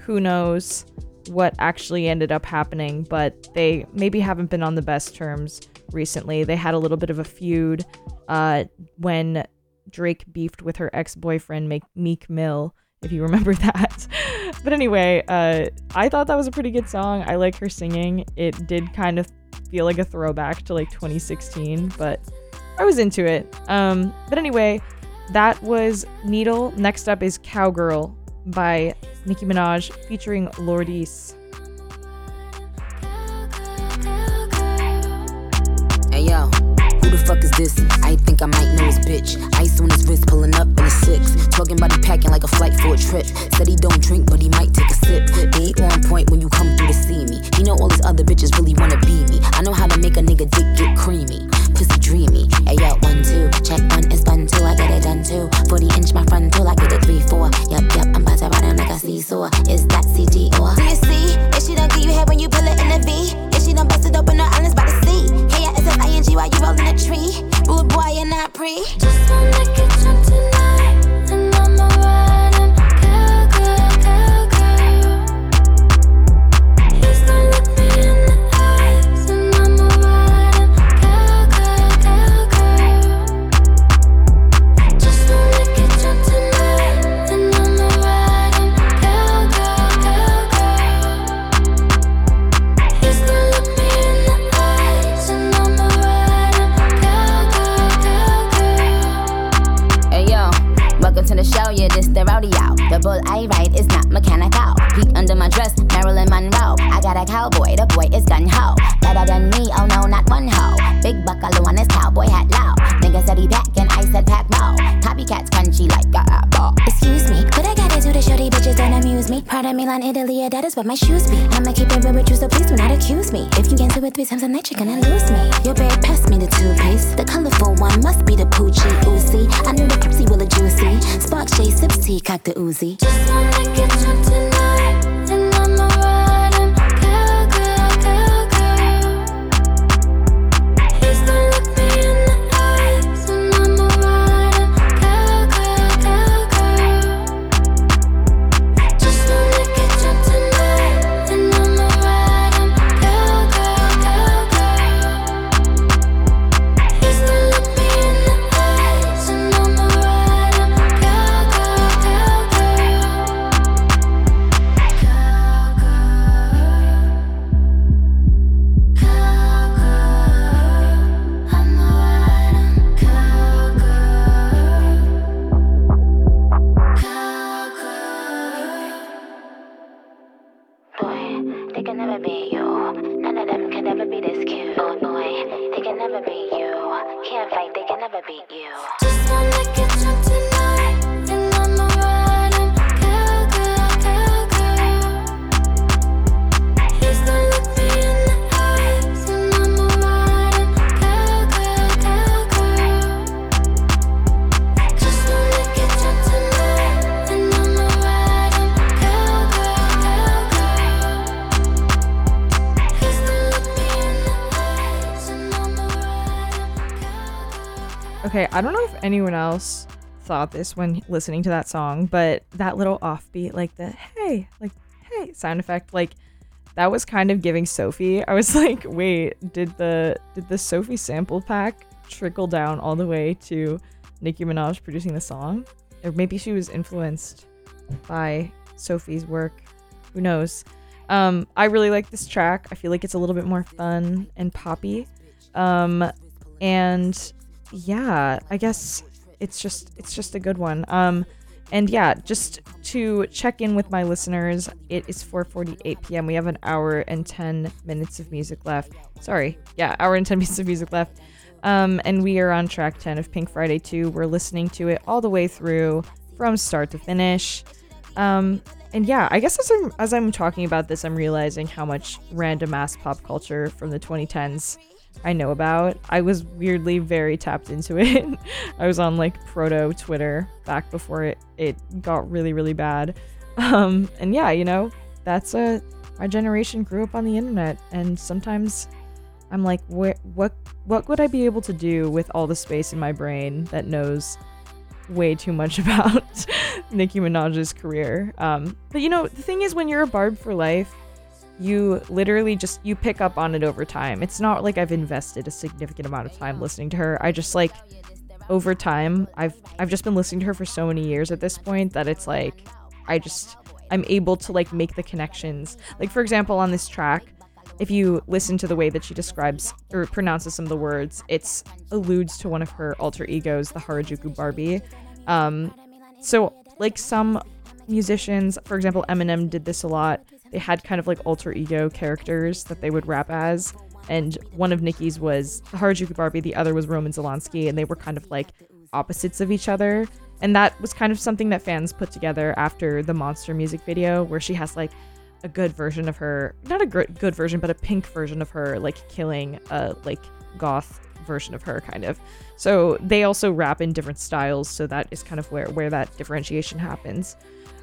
S3: who knows what actually ended up happening, but they maybe haven't been on the best terms recently. They had a little bit of a feud uh, when Drake beefed with her ex boyfriend, Meek Mill, if you remember that. but anyway, uh, I thought that was a pretty good song. I like her singing. It did kind of feel like a throwback to like 2016, but I was into it. Um, but anyway, that was Needle. Next up is Cowgirl by Nicki Minaj featuring
S4: Lourdiz. Fuck is this? I think I might know his bitch. Ice on his wrist, pulling up in a six. Talking about he packing like a flight for a trip. Said he don't drink, but he might take a sip. Be on point when you come through to see me. You know all these other bitches really wanna be me. I know how to make a nigga dick get creamy. Pussy dreamy. Hey yo, one, two. Check one is fun too. I get it done too. 40 inch my front till I get it three, four. Yup, yup, I'm about to ride him like a seesaw. Is that CG or? Do you see? If she don't give you head when you pull it in the V. If she don't bust it open, her While you rolling a tree. Rude boy, you're not pre. Just wanna get bull I under my dress, Marilyn Monroe. I got a cowboy, the boy is gun ho. Better than me, oh no, not one ho. Big buckaloo on his cowboy hat low. Nigga said he back and I said pack mo. Copycats crunchy like a apple. Excuse me, what I gotta do to show these bitches don't amuse me? Proud of Milan, Italy, that is what my shoes be. I'ma keep it real with you, so please do not accuse me. If you cancel it three times a night, you're gonna lose me. Your babe passed me the toothpaste. The colorful one must be the Poochie Uzi. I knew the Pepsi will a juicy. Spark J tea, cock the Uzi. Just wanna get drunk tonight,
S3: anyone else thought this when listening to that song, but that little offbeat, like the hey, like hey sound effect, like that was kind of giving Sophie. I was like, wait, did the did the Sophie sample pack trickle down all the way to Nicki Minaj producing the song? Or maybe she was influenced by Sophie's work. Who knows? Um, I really like this track. I feel like it's a little bit more fun and poppy. Um, and yeah, I guess it's just it's just a good one. Um, and yeah, just to check in with my listeners, it is 4:48 p.m. We have an hour and 10 minutes of music left. Sorry, yeah, hour and 10 minutes of music left. Um, and we are on track 10 of Pink Friday 2. We're listening to it all the way through from start to finish. Um, and yeah, I guess as I'm as I'm talking about this, I'm realizing how much random ass pop culture from the 2010s I know about. I was weirdly very tapped into it. I was on like proto Twitter back before it it got really really bad. Um, and yeah, you know, that's a our generation grew up on the internet, and sometimes I'm like, where, what, what would I be able to do with all the space in my brain that knows way too much about Nicki Minaj's career? Um, but you know, the thing is, when you're a barb for life, you literally just you pick up on it over time. It's not like I've invested a significant amount of time listening to her. I just like over time, I've I've just been listening to her for so many years at this point that it's like I just I'm able to like make the connections. Like for example, on this track, if you listen to the way that she describes or pronounces some of the words, it's alludes to one of her alter egos, the Harajuku Barbie. Um, so like some musicians, for example, Eminem did this a lot. They had kind of like alter ego characters that they would rap as. And one of Nicki's was Harajuku Barbie, the other was Roman Zolanski, and they were kind of like opposites of each other. And that was kind of something that fans put together after the Monster music video, where she has like a good version of her, not a gr- good version, but a pink version of her, like killing a like goth version of her, kind of. So they also rap in different styles, so that is kind of where where that differentiation happens.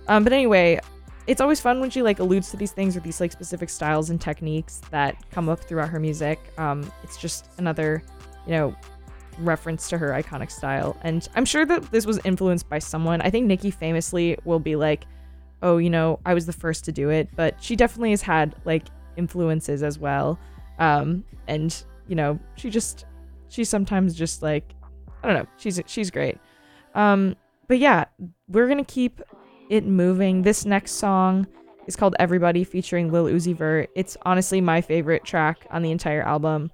S3: Um, but anyway, it's always fun when she like alludes to these things or these like specific styles and techniques that come up throughout her music. Um, it's just another, you know, reference to her iconic style. And I'm sure that this was influenced by someone. I think Nicki famously will be like, oh, you know, I was the first to do it, but she definitely has had like influences as well. Um, and you know, she just she's sometimes just like I don't know, she's she's great. Um, but yeah, we're gonna keep it moving. This next song is called Everybody featuring Lil Uzi Vert. It's honestly my favorite track on the entire album.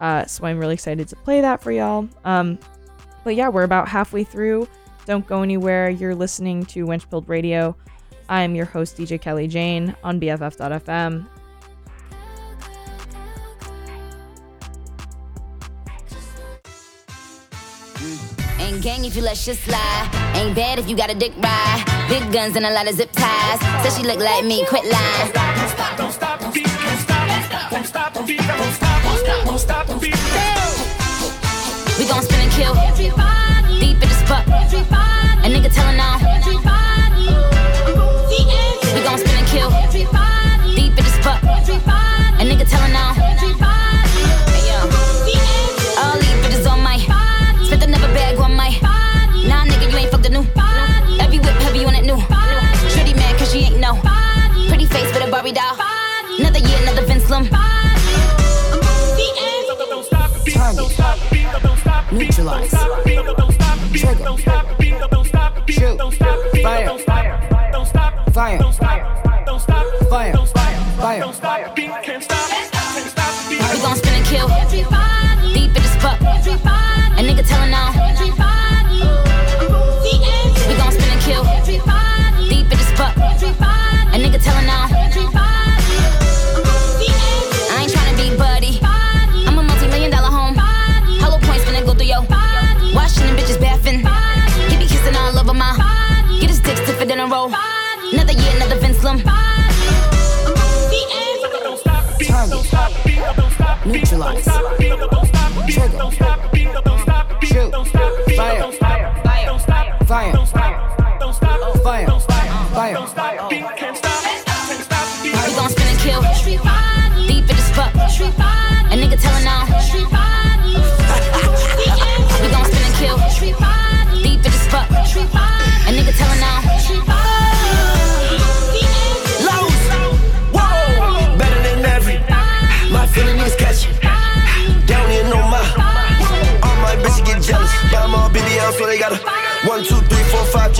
S3: Uh, so I'm really excited to play that for y'all. Um, but yeah, we're about halfway through. Don't go anywhere. You're listening to Wenchpilled Radio. I'm your host, DJ Kelly Jane, on BFF.fm.
S2: Ain't gang if you let shit slide. Ain't bad if you got a dick ride. Big guns and a lot of zip ties. Says she look like me, quit lying.
S12: Don't stop, don't stop the beat, don't stop, don't stop the beat, don't stop, don't stop, don't stop the beat.
S2: We gon' spin and kill. Deep in the spot. A nigga telling on.
S13: Neutralize. Trigger. Shoot. Fire. Fire. Fire. Fire.
S2: We
S13: Target.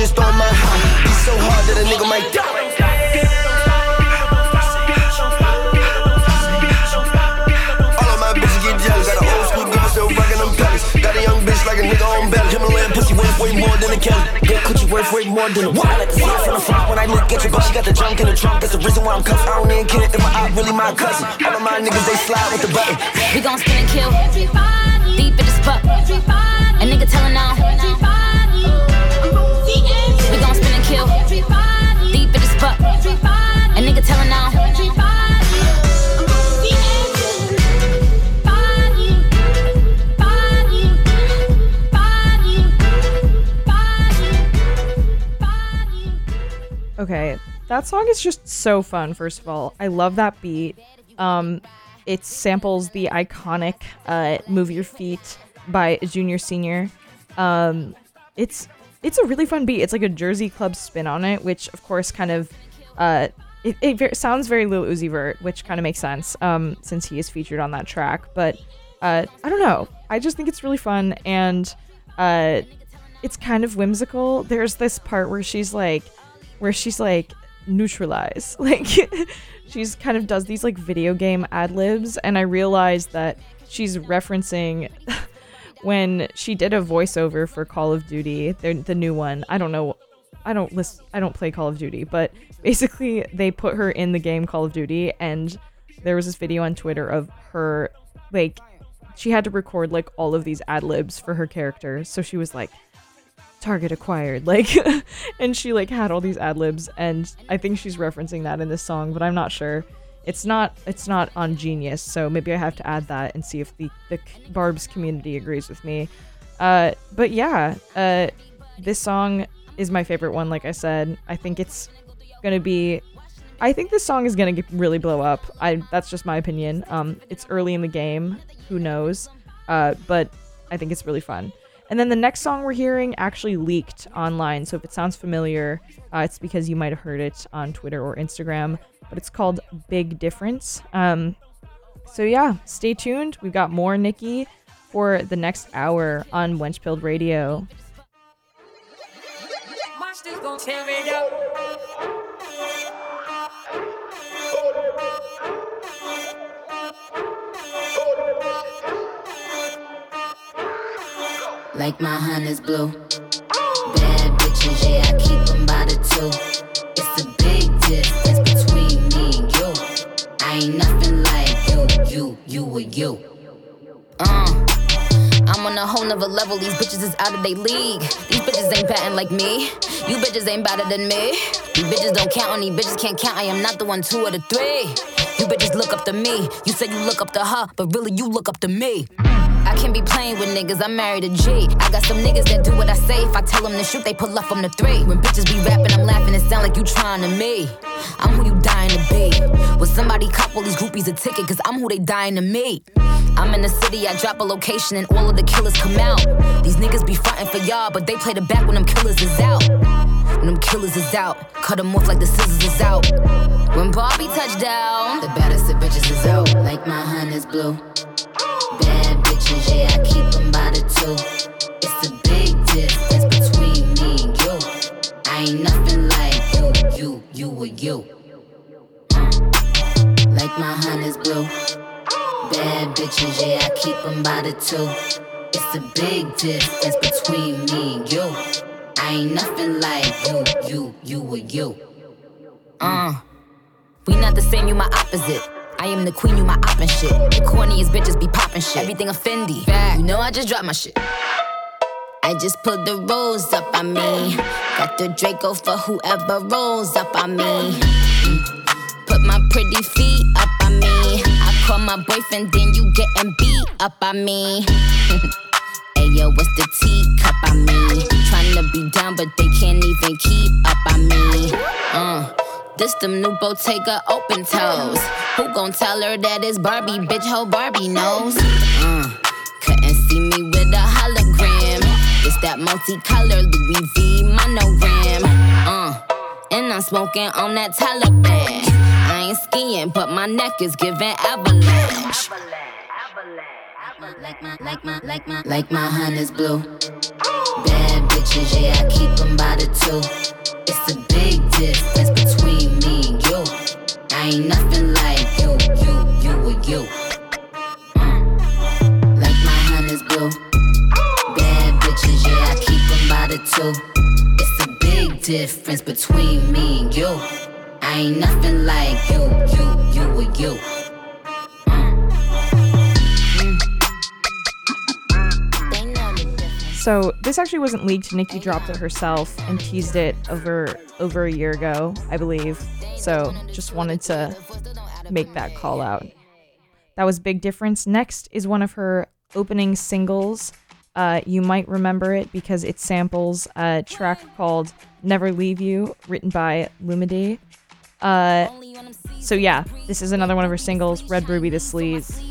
S14: Just on my high. Be so hard that a nigga might die. All of my bitches get jealous. Got an old school girl still rocking them pellies. Got a young bitch like a nigga on belly. Himalayan pussy worth way more than a Kelly. Good coochie worth way more than a what? I like to see from the front when I look at you, but she got the junk in the trunk. That's the reason why I'm cuffed. I don't even care if my op really my cousin. All of my niggas they slide with the button.
S2: We gon' spin and kill. Deep in the spot. A nigga telling on. Kill. Deep in. A nigga telling on.
S3: Okay, that song is just so fun. First of all, I love that beat. Um, it samples the iconic uh, "Move Your Feet" by Junior Senior. Um, it's it's a really fun beat. It's like a Jersey Club spin on it, which of course kind of uh, it, it ver- sounds very Lil Uzi Vert, which kind of makes sense um, since he is featured on that track. But uh, I don't know. I just think it's really fun and uh, it's kind of whimsical. There's this part where she's like, where she's like neutralize, like she's kind of does these like video game ad libs, and I realized that she's referencing. When she did a voiceover for Call of Duty, the, the new one. I don't know I don't list I don't play Call of Duty, but basically they put her in the game Call of Duty and there was this video on Twitter of her like she had to record like all of these ad libs for her character. So she was like target acquired like and she like had all these ad libs and I think she's referencing that in this song, but I'm not sure. It's not it's not on Genius, so maybe I have to add that and see if the the Barb's community agrees with me. Uh but yeah, uh this song is my favorite one like I said. I think it's to be I think this song is going to really blow up. I that's just my opinion. Um it's early in the game, who knows. Uh but I think it's really fun. And then the next song we're hearing actually leaked online. So if it sounds familiar, uh, it's because you might have heard it on Twitter or Instagram. But it's called Big Difference. Um, so yeah, stay tuned. We've got more Nicki for the next hour on Wenchpilled Radio.
S15: Watch this gon' tear it up.
S2: like my honey's blue. Bad bitches, yeah, I keep them by the two. Ain't nothing like you, you, you or you.
S8: Uh, I'm on a whole nother level. These bitches is out of their league. These bitches ain't batting like me. You bitches ain't better than me. These bitches don't count on these bitches can't count. I am not the one, two or the three. You bitches look up to me. You say you look up to her, but really you look up to me. Can't be playing with niggas, I'm married to G. I got some niggas that do what I say. If I tell them to shoot, they pull up from the three. When bitches be rapping, I'm laughing, it sound like you trying to me. I'm who you dying to be. Will somebody cop all these groupies a ticket, cause I'm who they dying to meet. I'm in the city, I drop a location, and all of the killers come out. These niggas be fighting for y'all, but they play the back when them killers is out. When them killers is out, cut them off like the scissors is out. When Barbie touched down,
S2: The baddest of bitches is out, like my honey's blue. Bad bitches, yeah, I keep them by the two. It's a big difference between me and you. I ain't nothing like you, you, you or you. Like my honey's blue. Bad bitches, yeah, I keep them by the two. It's a big difference between me and you. I ain't nothing like you, you, you or you.
S8: Uh, we not the same, you my opposite. I am the queen, you my op and shit. The corniest bitches be popping shit. Everything a Fendi. You know I just dropped my shit. I just put the rose up on me. Got the Draco for whoever rolls up on me. Put my pretty feet up on me. I call my boyfriend, then you getting beat up on me. Ayo, what's the teacup on me? Tryna be down, but they can't even keep up on me. Uh, this them new Bottega open toes. Who gon' tell her that it's Barbie? Bitch, ho Barbie knows. Uh, couldn't see me with a hologram. It's that multicolor Louis V monogram. Uh, and I'm smoking on that Taliban. I ain't skiing, but my neck is giving avalanche.
S2: Like my, like my, like my, like my honey's blue. Bad bitches, yeah, I keep them by the two. It's a big difference I ain't nothing like you, you, you or you. Mm. Like my honey's blue. Bad bitches, yeah, I keep them by the two. It's a big difference between me and you. I ain't nothing like you, you, you or you.
S3: So this actually wasn't leaked. Nicki dropped it herself and teased it over over a year ago, I believe. So just wanted to make that call out. That was big difference. Next is one of her opening singles. Uh, you might remember it because it samples a track called "Never Leave You," written by Lumidee. Uh, so yeah, this is another one of her singles, Red Ruby
S8: Da Sleeze.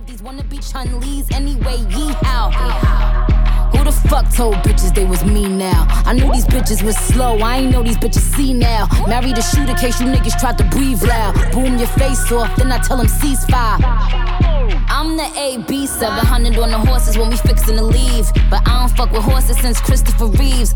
S8: The fuck told bitches they was me now? I knew these bitches was slow, I ain't know these bitches see now. Married a shooter case you niggas tried to breathe loud. Boom your face off, then I tell them ceasefire. I'm the AB 700 on the horses when we fixin' to leave. But I don't fuck with horses since Christopher Reeves.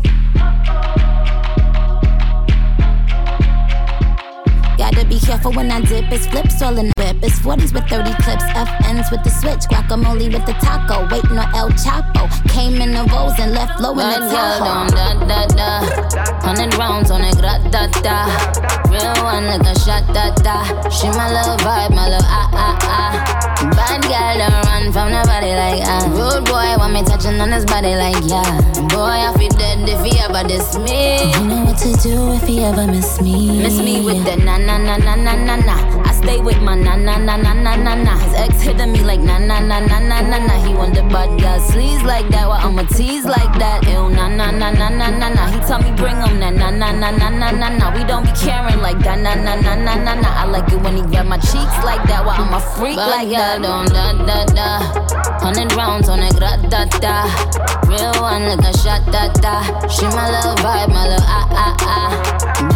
S2: Gotta be careful when I dip. It's flips all in the whip. It's 40s with 30 clips. FNs with the switch. Guacamole with the taco. Waiting on El Chapo. Came in the rolls and left low in the Tahoe.
S8: da da da. Hundred rounds on a grat da da. Real one like a shot da da. She my little vibe, my little ah ah ah. Bad girl don't run from nobody like ah. Rude boy want me touching on his body like yeah. Boy I feel dead if he ever diss me.
S2: You know what to do if he ever miss me.
S8: Miss me with the na na na na na na na. Stay with my na na na na na na na. His ex hitting me like na na na na na na na. He the bad girl sleaze like that, well I'ma tease like that. Ew na na na na na na na. He tell me bring him na na na na na na na na. We don't be caring like that na na na na na na. I like it when he grab my cheeks like that, well I'm a freak like that. Don't da da da. Hundred rounds on a grat da da. Real one like a shot da da. She my little vibe, my little ah ah ah.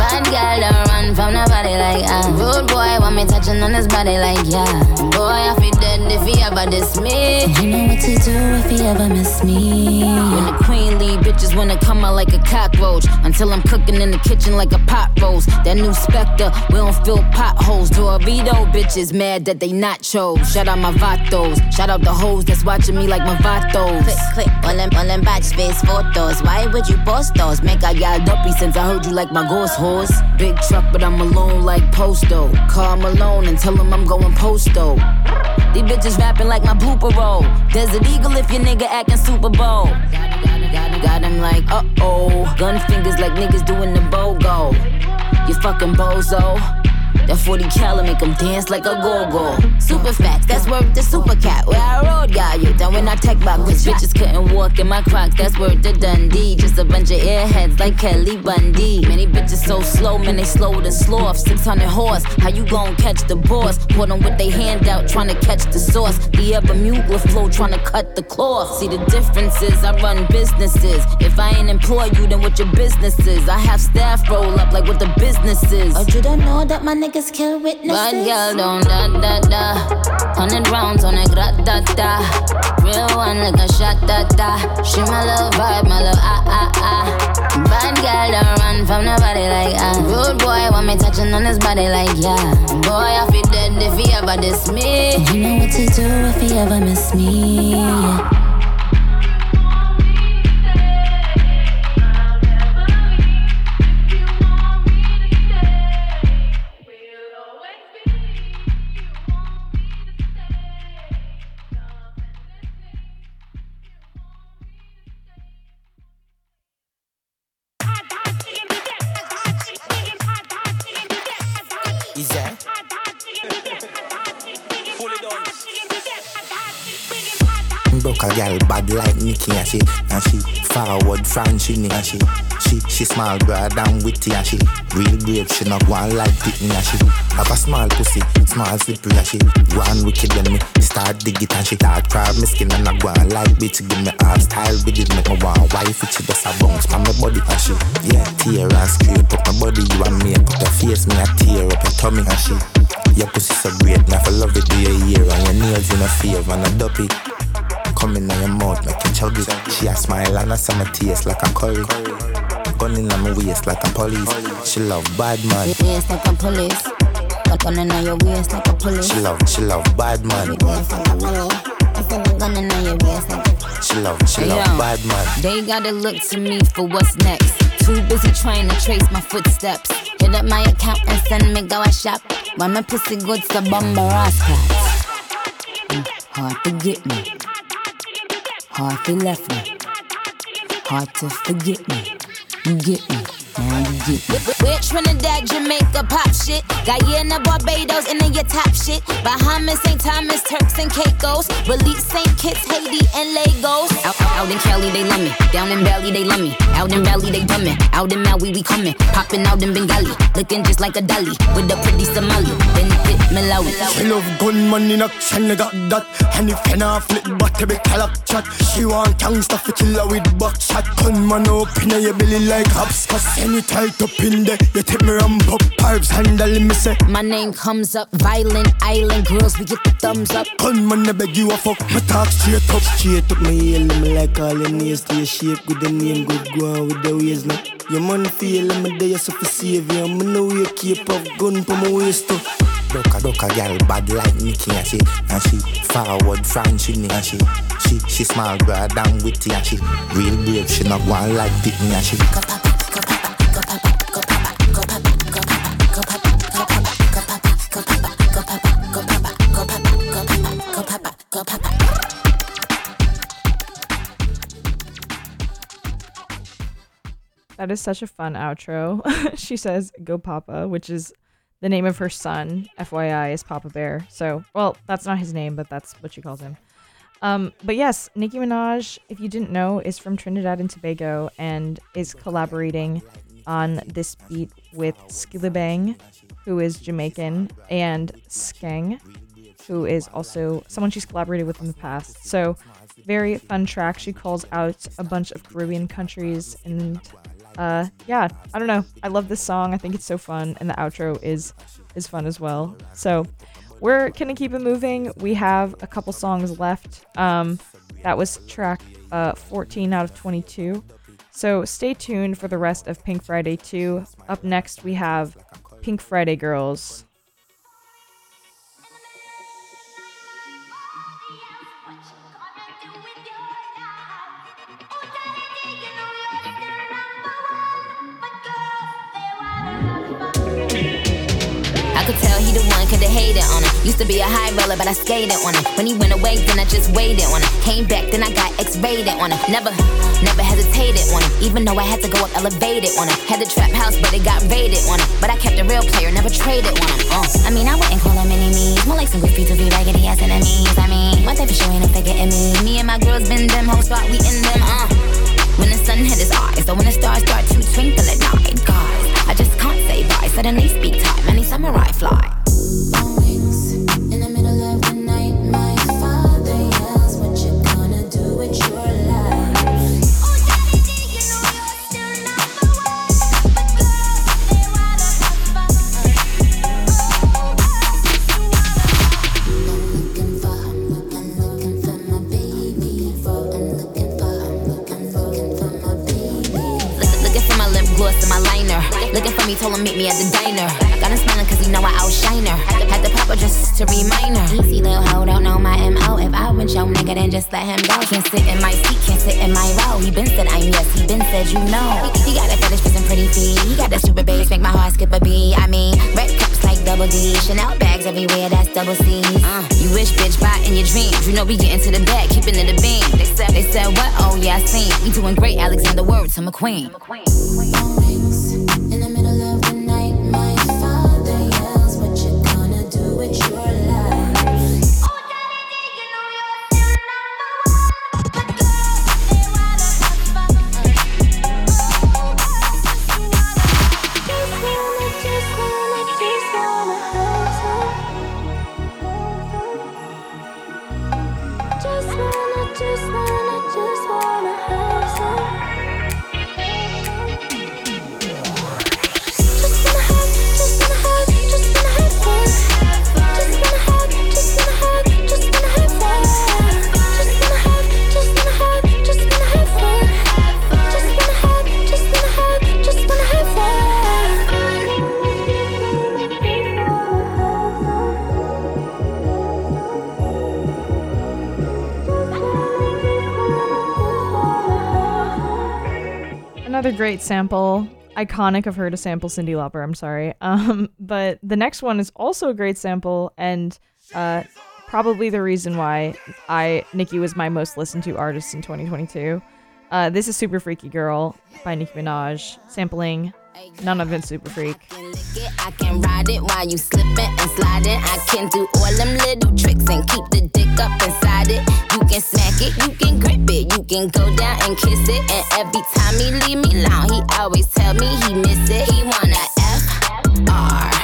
S8: Bad girl don't run from nobody like ah. Rude boy want me touching on his body like yeah. Boy I feel dead if he ever diss me.
S2: You know what to do if he ever miss me.
S8: When the queen leave, bitches wanna come out like a cockroach. Until I'm cooking in the kitchen like a pot roast. That new Spectre, we don't fill potholes. Dorito bitches mad that they not chose. Shout out my vatos. Shout out the hoes that's watching me like my vatos.
S2: Click, click, all them, all them batch face photos. Why would you post those? Make
S8: I got dumpy since I heard you like my ghost horse. Big truck, but I'm alone like Posto. Call Malone and tell him I'm going posto. These bitches rapping like my blooper roll. Desert Eagle if your nigga acting Super Bowl. Got him like, uh oh. Gun fingers like niggas doing the BOGO. You fucking bozo. That 40 cal make him dance like a go-go. Super facts, that's worth the super cat. Where I rode, got you. Down when I tech back, bitch, bitches couldn't walk in my crocs. That's worth the Dundee. Just a bunch of airheads like Kelly Bundy. Many bitches so slow, man, they slower than sloth. 600 horse, how you gon' catch the boss? Put them with they hand out, trying to catch the sauce. The ever mugler flow, trying to cut the cloth. See the differences, I run businesses. If I ain't employ you, then what your business is? I have staff roll up like what the business is.
S2: Oh, you don't know that my niggas kill witnesses.
S8: Bad girl don't da da da. Hundred rounds on a grat da da. Real one like a shot da da. She my little vibe, my little ah ah ah. Bad girl don't run from nobody like ah. Rude boy want me touching on his body like yeah. Boy I feel dead if he ever diss me.
S2: You know what to do if he ever miss me. Yeah.
S14: A gal bad like Nicki and she and she forward from Trini and she she she small broad and witty and she real brave she not one like Pitney and she have a small pussy small slippery and she one wicked when me start dig it and she start crab me skin and I go on like bitch give me hard style with it make me want wife it she just a bounce from my body and she yeah tear and scrape up my body you and me put her face me a tear up your tummy and she your pussy so great me I love it do your ear and your nails in a favor and a duppy Come in your mouth, make you chug it. She a smile and a summer taste like a curry. Gun in my waist like a police. She love bad man.
S2: Waist like a police. Gun in your waist like a police.
S14: She love, she love bad man.
S2: Waist like a money. I said the gun in your waist like a
S14: She love, she
S8: Hey,
S14: love
S8: yo,
S14: bad man.
S8: They gotta look to me for what's next. Too busy trying to trace my footsteps. Hit up my account and send me go a shop. When my pussy good to bumper ass Mm, Hard to get me. Hard to left me. Hard to forget me. You get me.
S2: We're Trinidad, Jamaica, pop shit. Guyana, Barbados, and then your top shit. Bahamas, St. Thomas, Turks and Caicos. Release St. Kitts, Haiti, and Lagos. Out, out in Cali, they love me. Down in Bali, they love me. Out in Bali, they dummin'. Out in Maui, we coming. Popping out in Bengali. Looking just like a dolly. With a pretty Somali. Benefit Malawi.
S16: She love gunman in action, I got that. And if you not flip back, every clock chat. She want gangsta for kill her with buckshot. Gunman open your belly like hopscotch. Any tight up in there, you take me ramp up. Pipes handle me say.
S2: My name comes up. Violent island girls, we get the thumbs up.
S16: Gunman, I beg you a fuck. Me talk straight up, straight up. Me yell me like all your nails to your shape. Good the name, good go on with the ways now. Your man feel me there, so for save you. Me know you keep up gun for my waist too.
S17: Ducka ducka gal bad like Nicki and she and she forward French in and she she she small broad and witty and she real brave she not one like Pitney and she
S3: That is such a fun outro. she says, Go Papa, which is the name of her son. FYI is Papa Bear. So, well, that's not his name, but that's what she calls him. Um, but yes, Nicki Minaj, if you didn't know, is from Trinidad and Tobago and is collaborating on this beat with Skillibeng, who is Jamaican, and Skeng, who is also someone she's collaborated with in the past. So, very fun track. She calls out a bunch of Caribbean countries and uh yeah, I don't know. I love this song. I think it's so fun and the outro is is fun as well. So, we're gonna keep it moving. We have a couple songs left. Um that was track uh 14 out of 22. So, stay tuned for the rest of Pink Friday 2. Up next we have Pink Friday Girls.
S2: Could tell he the one, coulda hated on him. Used to be a high roller, but I skated on him. When he went away, then I just waited on him. Came back, then I got X-rated on him. Never, never hesitated on him. Even though I had to go up elevated on him. Had the trap house, but it got raided on him. But I kept a real player, never traded on him. Uh. I mean, I wouldn't call him enemies. More like some goofy to be raggedy ass enemies. I mean, one thing for sure ain't a figure me. Me and my girls been them hoes, thought we in them. Uh. When the sun hit his eyes, so when the stars start to twinkle at night, guys, I just can't say bye. Suddenly speak time, any samurai fly. Me, told him meet me at the diner. Got him smiling cause he know I outshine her. Had to pop her just to remind her. Easy little hoe, don't know my MO. If I went your nigga, then just let him go. Can't sit in my seat, can't sit in my row. He been said I'm yes, he been said you know. He, he got a fetish for some pretty feet. He got that stupid bass, make my heart skip a beat. I mean, red cups like double D. Chanel bags everywhere, that's double C. Uh, you wish, bitch, buy in your dreams. You know we get into the bag, keeping it a beam. They said, they said what? Oh yeah, I seen. We doing great, Alexander Words, I'm a queen.
S4: In the
S3: great sample. Iconic of her to sample Cyndi Lauper, I'm sorry. Um, but the next one is also a great sample and uh, probably the reason why I Nicki was my most listened to artist in 2022. Uh, this is Super Freaky Girl by Nicki Minaj, sampling None of it super freak.
S2: I can ride it while you slipping and sliding. I can do all them little tricks and keep the dick up inside it. You can smack it, you can grip it, you can go down and kiss it. And every time he leave me alone, he always tell me he miss it. He wanna F R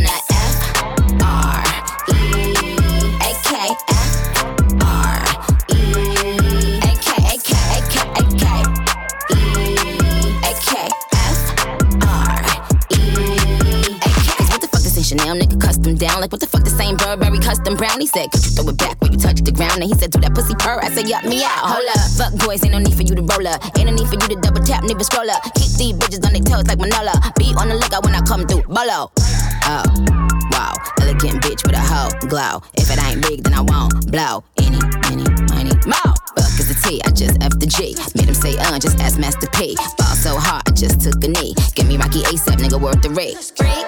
S2: custom down? Like what the fuck the same Burberry custom brown? He said, could you throw it back when you touch the ground? And he said, do that pussy purr. I said, yup me out. Hold up, fuck boys, ain't no need for you to roll up. Ain't no need for you to double tap, nigga scroll up. Keep these bitches on their toes like Manolo. Be on the lookout when I come through. Bolo. Oh. Wow, elegant bitch with a hoe glow. If it ain't big, then I won't blow. Any, any, money, more. Fuck is the T, I just F the G. Made him say, uh, just ask Master P. Ball so hard, I just took a knee. Give me Rocky ASAP, nigga, worth the rate. Freak,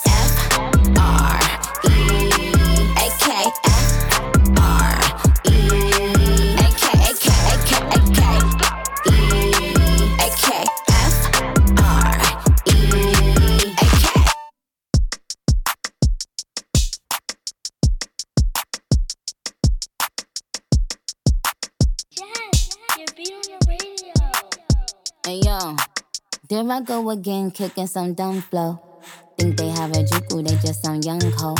S2: there I go again, kicking some dumb flow. Think they have a juku, they just some young co.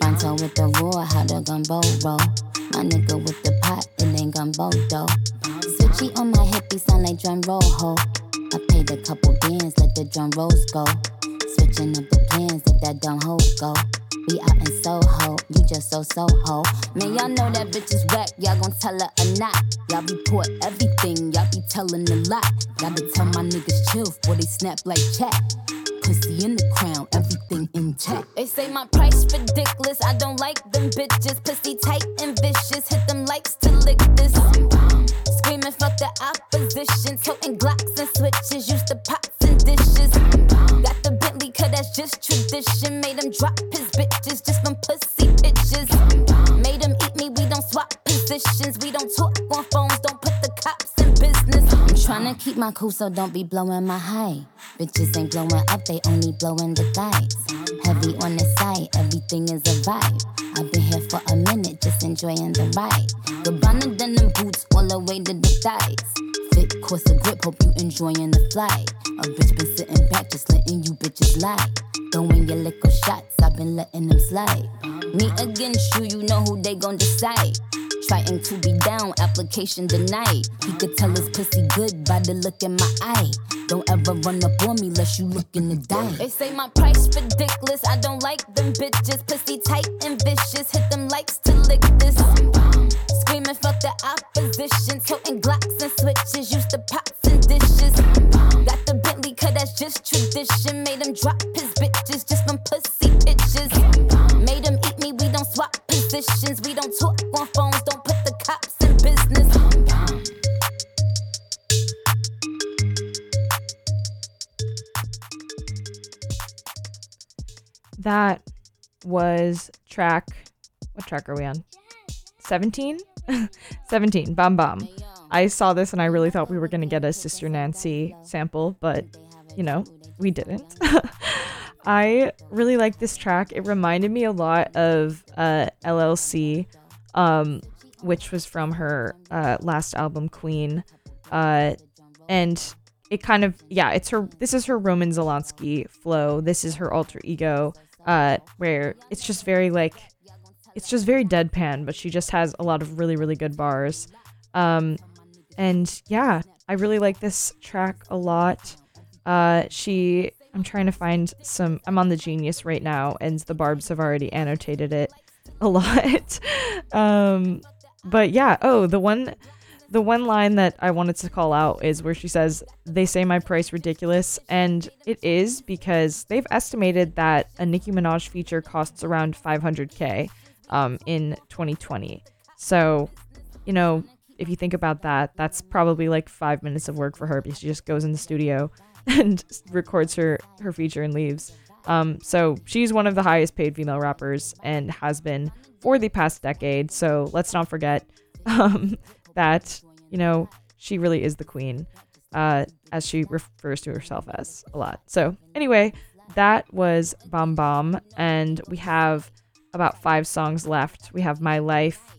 S2: Fonto with the roar, how the gumbo roll. My nigga with the pot, it ain't gumbo though. Switchy on my hippie, sound like drum roll ho. I paid a couple bands, let the drum rolls go. Switching up the plans, if that dumb hoe go. We out in Soho, you just so Soho. Man, y'all know that bitch is whack, y'all gon' tell her or not. Y'all report everything, y'all be telling a lot. Gotta tell my niggas chill, before they snap like chat. Pussy in the crown, everything intact. They say my price ridiculous, I don't like them bitches. Pussy tight and vicious, hit them likes to lick this. Screaming fuck the opposition, toting glocks and switches, used to pots cause tradition. Made him drop his bitches just from pussy pictures. Made him eat me, we don't swap positions. We don't talk on phones, don't put the cops in business. I'm tryna keep my cool, so don't be blowing my high. Bitches ain't blowing up, they only blowing the thighs. Heavy on the side, everything is a vibe. I've been for a minute, just enjoying the ride. Gabbana denim boots all the way to the thighs. Fit course of grip, hope you enjoying the flight. A bitch been sitting back, just letting you bitches lie. Throwing your little shots, I've been letting them slide. Me against you, you know who they gon' decide. Trying to be down, application denied. He could tell his pussy good by the look in my eye. Don't ever run up on me unless you looking to die. They say my price ridiculous. I don't like them bitches. Pussy tight and vicious. Hit them likes to lick this. Screaming fuck the opposition. Toting glocks and switches. Used to pots and dishes. Got the Bentley, cause that's just tradition. Made him drop his bitches just from pussy pictures. Made him eat me, we don't swap positions. We don't talk on phones, don't
S3: That was track. What track are we on? 17? 17, Bahm Bahm. I saw this and I really thought we were going to get a Sister Nancy sample, but you know, we didn't. I really like this track. It reminded me a lot of uh, LLC, um, which was from her uh, last album, Queen. Uh, and it kind of, yeah, it's her, this is her Roman Zolanski flow. This is her alter ego, uh, where it's just very like, it's just very deadpan, but she just has a lot of really, really good bars. Um, and yeah, I really like this track a lot. Uh, she, I'm trying to find some. I'm on the Genius right now, and the Barbs have already annotated it a lot. um, but yeah. Oh, the one, the one line that I wanted to call out is where she says, "They say my price ridiculous," and it is because they've estimated that a Nicki Minaj feature costs around 500k um, in 2020. So, you know, if you think about that, that's probably like five minutes of work for her because she just goes in the studio and records her her feature and leaves. Um, so she's one of the highest paid female rappers and has been for the past decade. So let's not forget um, that you know she really is the queen, uh, as she refers to herself as a lot. So anyway, that was Bomb Bomb, and we have about five songs left. We have My Life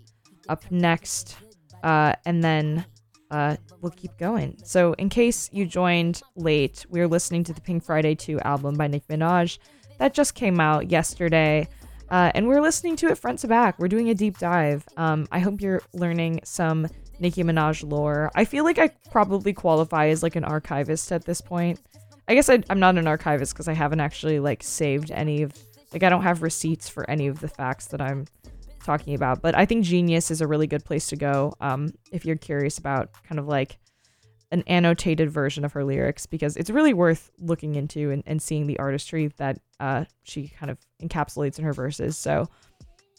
S3: up next, uh, and then uh, we'll keep going. So, in case you joined late, we are listening to the Pink Friday 2 album by Nicki Minaj that just came out yesterday. Uh, and we're listening to it front to back. We're doing a deep dive. Um, I hope you're learning some Nicki Minaj lore. I feel like I probably qualify as like an archivist at this point. I guess I, I'm not an archivist because I haven't actually like saved any of like I don't have receipts for any of the facts that I'm talking about. But I think Genius is a really good place to go um, if you're curious about kind of like an annotated version of her lyrics because it's really worth looking into and, and seeing the artistry that uh, she kind of encapsulates in her verses. So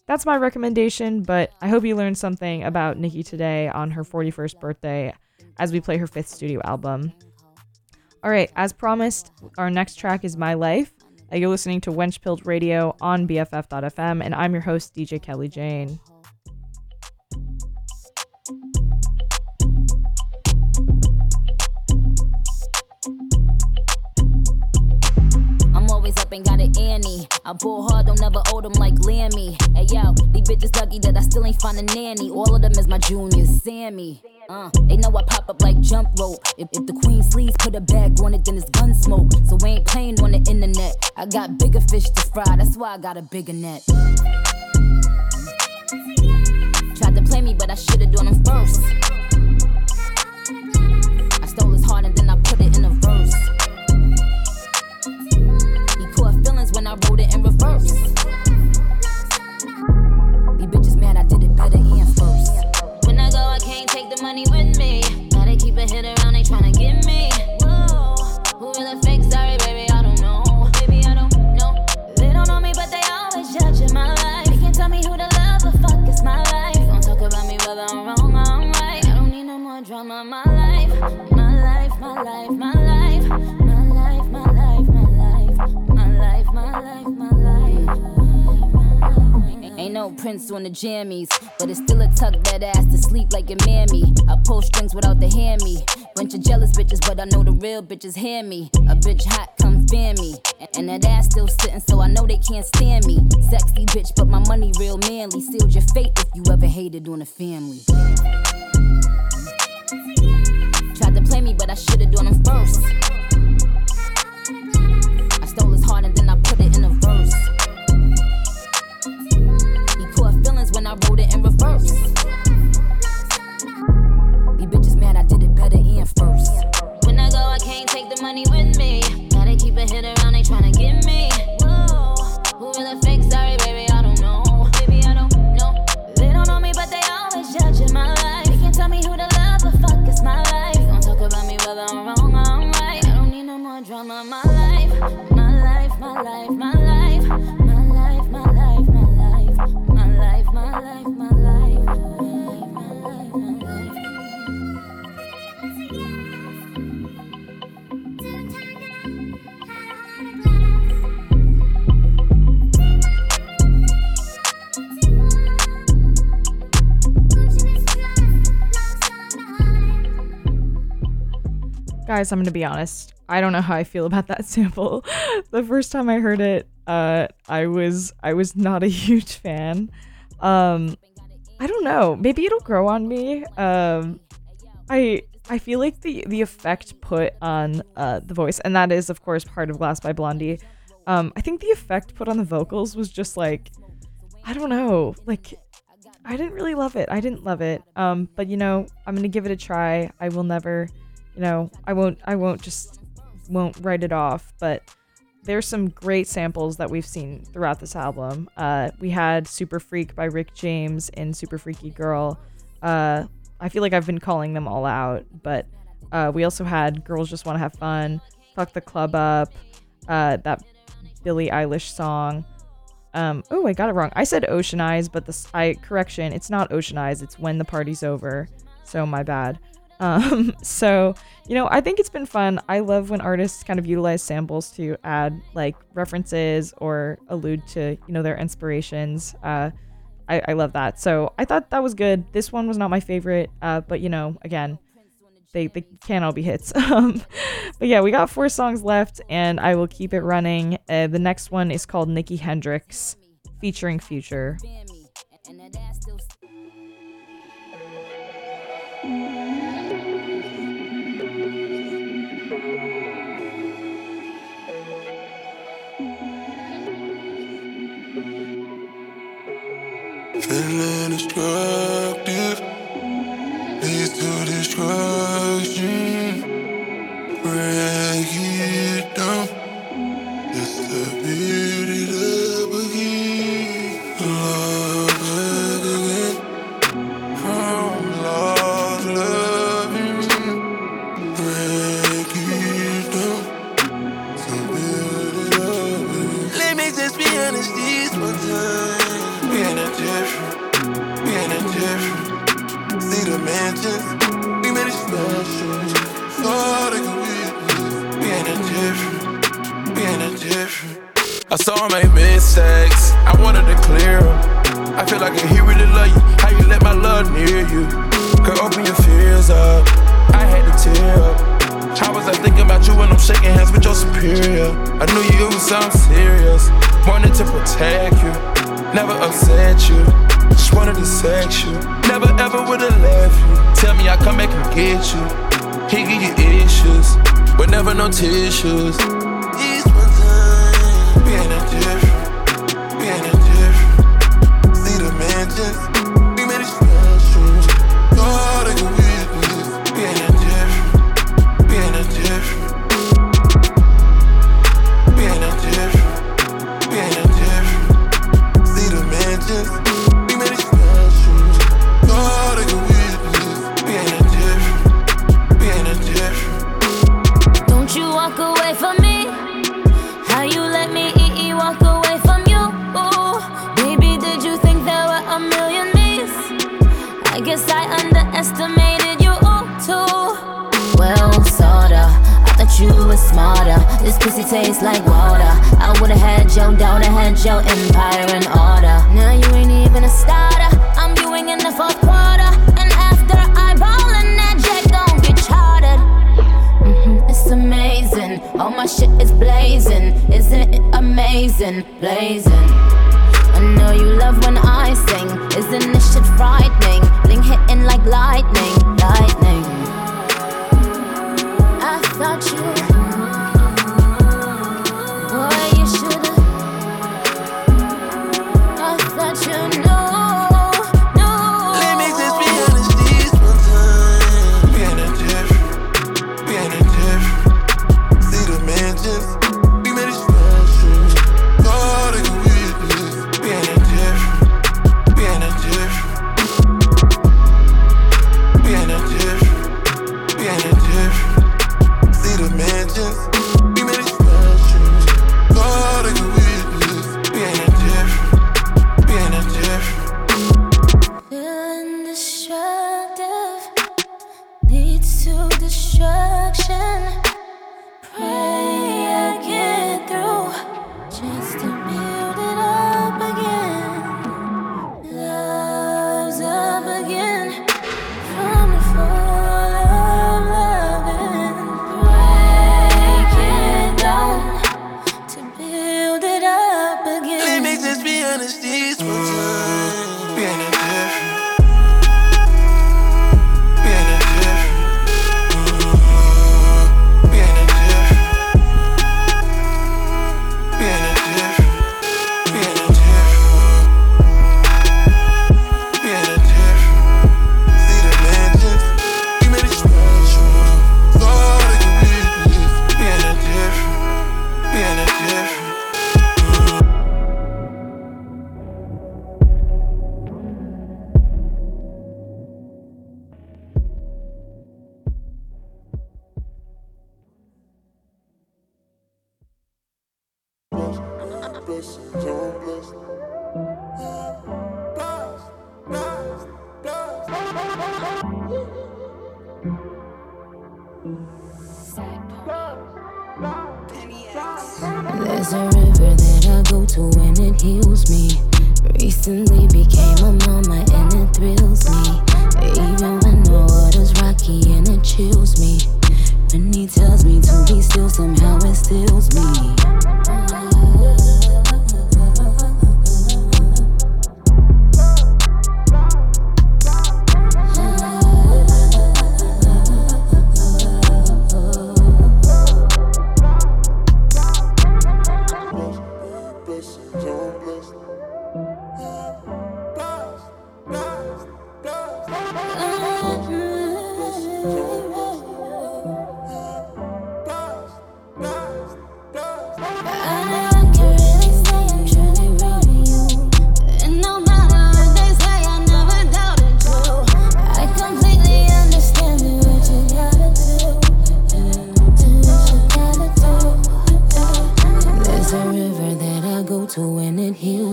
S3: that's my recommendation. But I hope you learned something about Nicki today on her 41st birthday as we play her fifth studio album. All right, as promised, our next track is My Life. Uh, you're listening to Wenchpilled Radio on BFF.fm, and I'm your host, DJ Kelly Jane.
S2: Always up and got an Annie. I pull hard, don't never owe them like Lammy. Hey yo, these bitches lucky that I still ain't find a nanny. All of them is my juniors, Sammy. Uh, they know I pop up like jump rope. If, if the queen sleeves put a bag on it, then it's gun smoke. So we ain't playing on the internet. I got bigger fish to fry, that's why I got a bigger net. Tried to play me, but I should've done them first. I stole his heart and then I it in reverse. These bitches mad I did it better and first. When I go, I can't take the money with me. Gotta keep a hit around, they tryna get me. Whoa, who really fake? Sorry, baby, I don't know. Baby, I don't know. They don't know me, but they always judging my life. They can't tell me who to love, but fuck, it's my life. Don't talk about me whether I'm wrong or I'm right. I don't need no more drama. My life, my life, my life. My life, Ain't no prince on the jammies, but it's still a tuck that ass to sleep like your mammy. I pull strings without the hammy. Bunch of jealous bitches, but I know the real bitches hear me. A bitch hot, come fan me. And that ass still sitting, so I know they can't stand me. Sexy bitch, but my money real manly. Sealed your fate if you ever hated on a family. Tried to play me, but I should've done them first. I stole his heart and then wrote it in reverse. These bitches mad I did it better and first. When I go, I can't take the money with me. Gotta keep a hit around, they tryna get me. Whoa, who really fake? Sorry, baby, I don't know. Baby, I don't know. They don't know me, but they always judging my life. They can't tell me who to love, but fuck, it's my life. Don't talk about me whether I'm wrong or I'm right. I don't need no more drama. My life, my life, my life. My life, my life, my life
S3: guys i'm gonna be honest. I don't know how i feel about that sample. The first time i heard it uh, i was i was not a huge fan. Um, I don't know. Maybe it'll grow on me. Um, I I feel like the the effect put on uh, the voice, and that is of course part of Glass by Blondie. Um, I think the effect put on the vocals was just like, I don't know, like I didn't really love it. I didn't love it. Um, but you know, I'm gonna give it a try. I will never, you know, I won't. I won't just won't write it off. But there's some great samples that we've seen throughout this album. Uh, we had Super Freak by Rick James and Super Freaky Girl. Uh, I feel like I've been calling them all out, but uh, we also had Girls Just Want to Have Fun, Fuck the Club Up, uh, that Billie Eilish song. Um, oh, I got it wrong. I said Ocean Eyes, but the I correction, it's not Ocean Eyes. It's When the Party's Over. So my bad. Um, so you know, I think it's been fun. I love when artists kind of utilize samples to add like references or allude to you know their inspirations. Uh, I, I love that. So I thought that was good. This one was not my favorite, uh, but you know, again, they, they can't all be hits. Um, but yeah, we got four songs left, and I will keep it running. Uh, the next one is called Nicki Hendrix, featuring Future.
S18: Feeling destructive leads to destruction. Break it down just to build Different.
S19: I saw her make mistakes. I wanted to clear 'em. I feel like he really love you. How you let my love near you? Girl, open your fears up. I had to tear up. How was I thinking about you when I'm shaking hands with your superior? I knew you was something serious. Wanted to protect you, never upset you. Just wanted to sex you. Never ever would've left you. Tell me I come back and get you. He give you issues, but never no tissues.
S18: This. We ain't that different. See the mansions.
S8: Smarter. This pussy tastes like water. I would've had your daughter, had your empire in order. Now you ain't even a starter. I'm viewing in the fourth quarter, and after eyeballing that jet, gon' get chartered. Mhm, It's amazing. All my shit is blazing. Isn't it amazing? Blazing. I know you love when I sing. Isn't this shit frightening? Bling hitting like lightning, lightning. I thought you,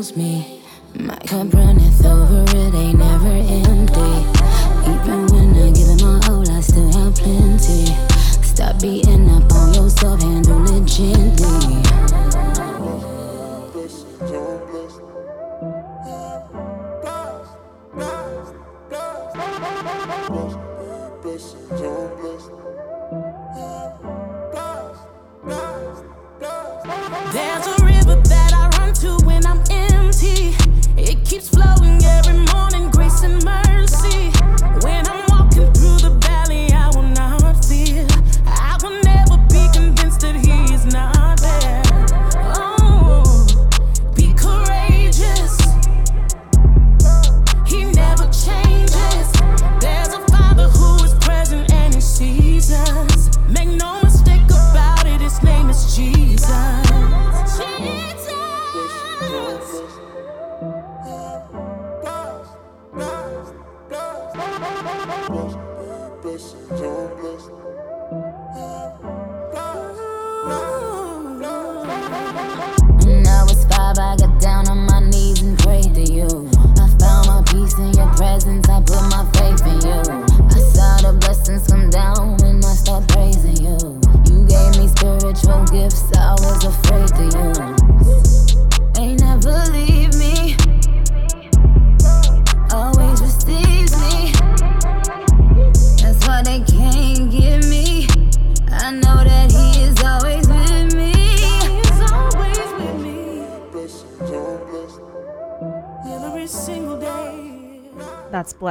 S18: it
S20: me. My cup runneth over,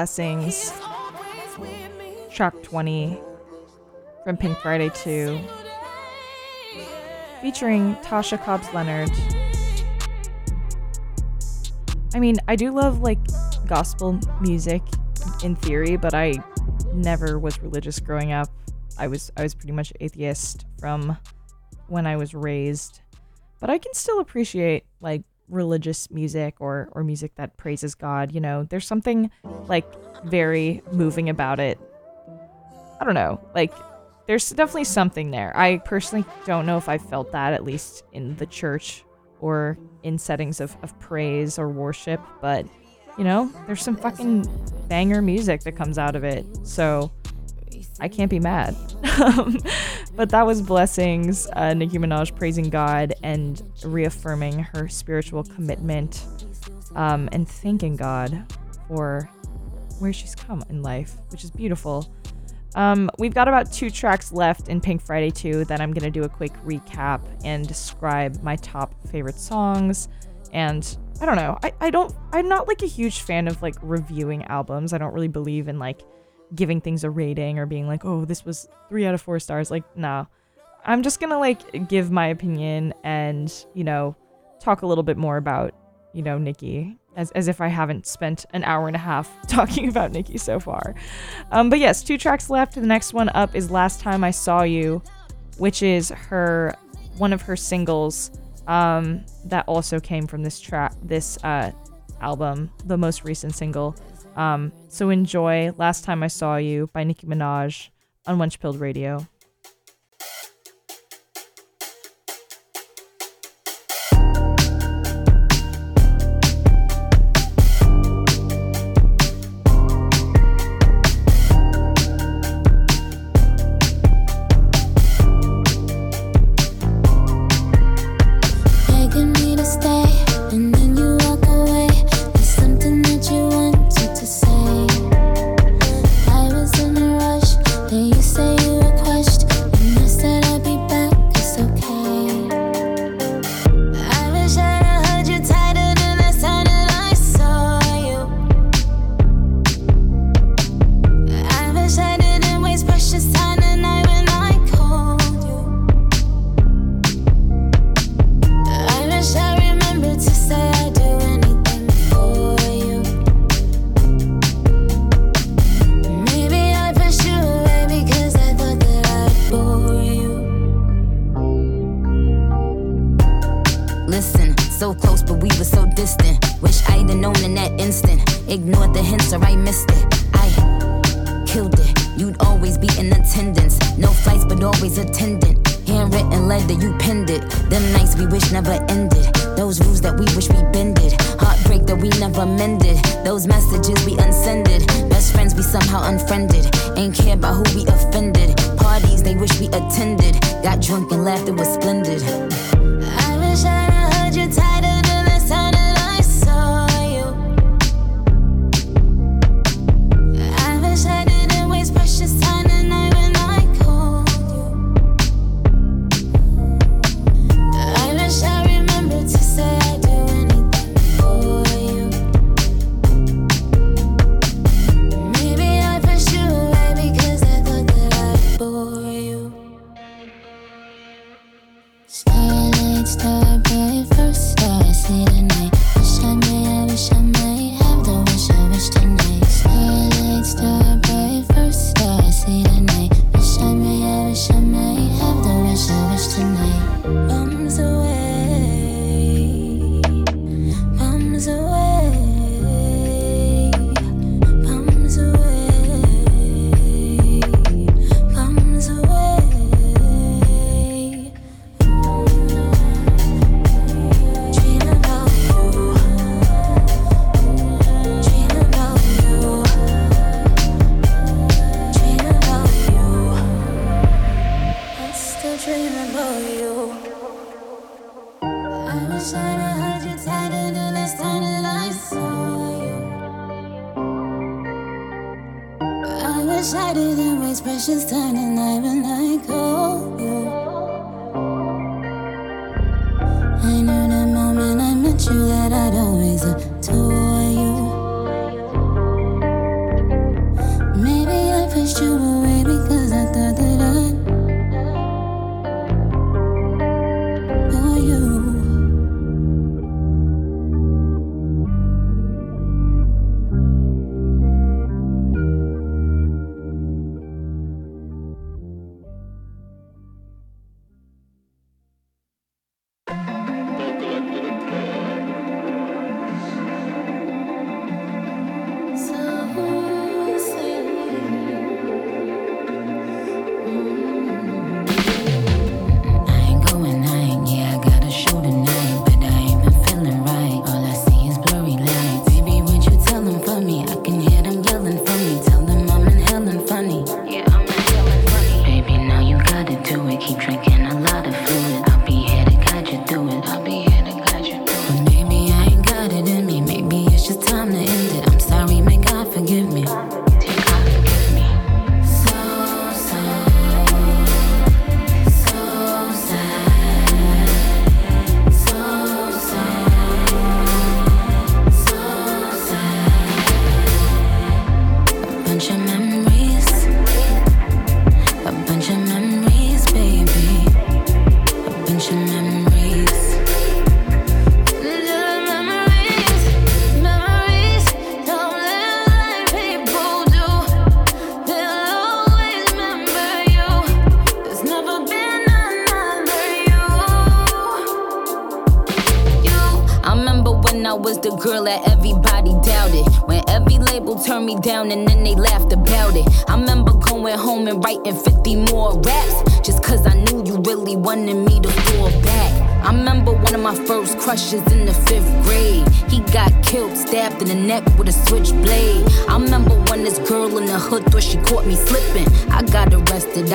S20: Blessings.
S3: Track 20 from Pink Friday 2. Featuring Tasha Cobbs Leonard. I mean, I do love like gospel music in theory, but I never was religious growing up. I was I was pretty much atheist from when I was raised. But I can still appreciate like religious music or or music that praises God, you know. There's something like very moving about it. I don't know. Like there's definitely something there. I personally don't know if I felt that at least in the church or in settings of, of praise or worship, but you know, there's some fucking banger music that comes out of it. So I can't be mad. But that was Blessings, uh, Nicki Minaj praising God and reaffirming her spiritual commitment um, and thanking God for where she's come in life, which is beautiful. Um, we've got about two tracks left in Pink Friday 2 that I'm going to do a quick recap and describe my top favorite songs. And I don't know, I, I don't, I'm not like a huge fan of like reviewing albums. I don't really believe in like giving things a rating or being like, oh, this was three out of four stars. Like, nah. I'm just gonna like give my opinion and, you know, talk a little bit more about, you know, Nicki. As, as if I haven't spent an hour and a half talking about Nicki so far. Um, but yes, two tracks left. The next one up is Last Time I Saw You, which is her one of her singles um, that also came from this track this uh, album, the most recent single. Um, so enjoy Last Time I Saw You by Nicki Minaj on Wenchpilled Radio.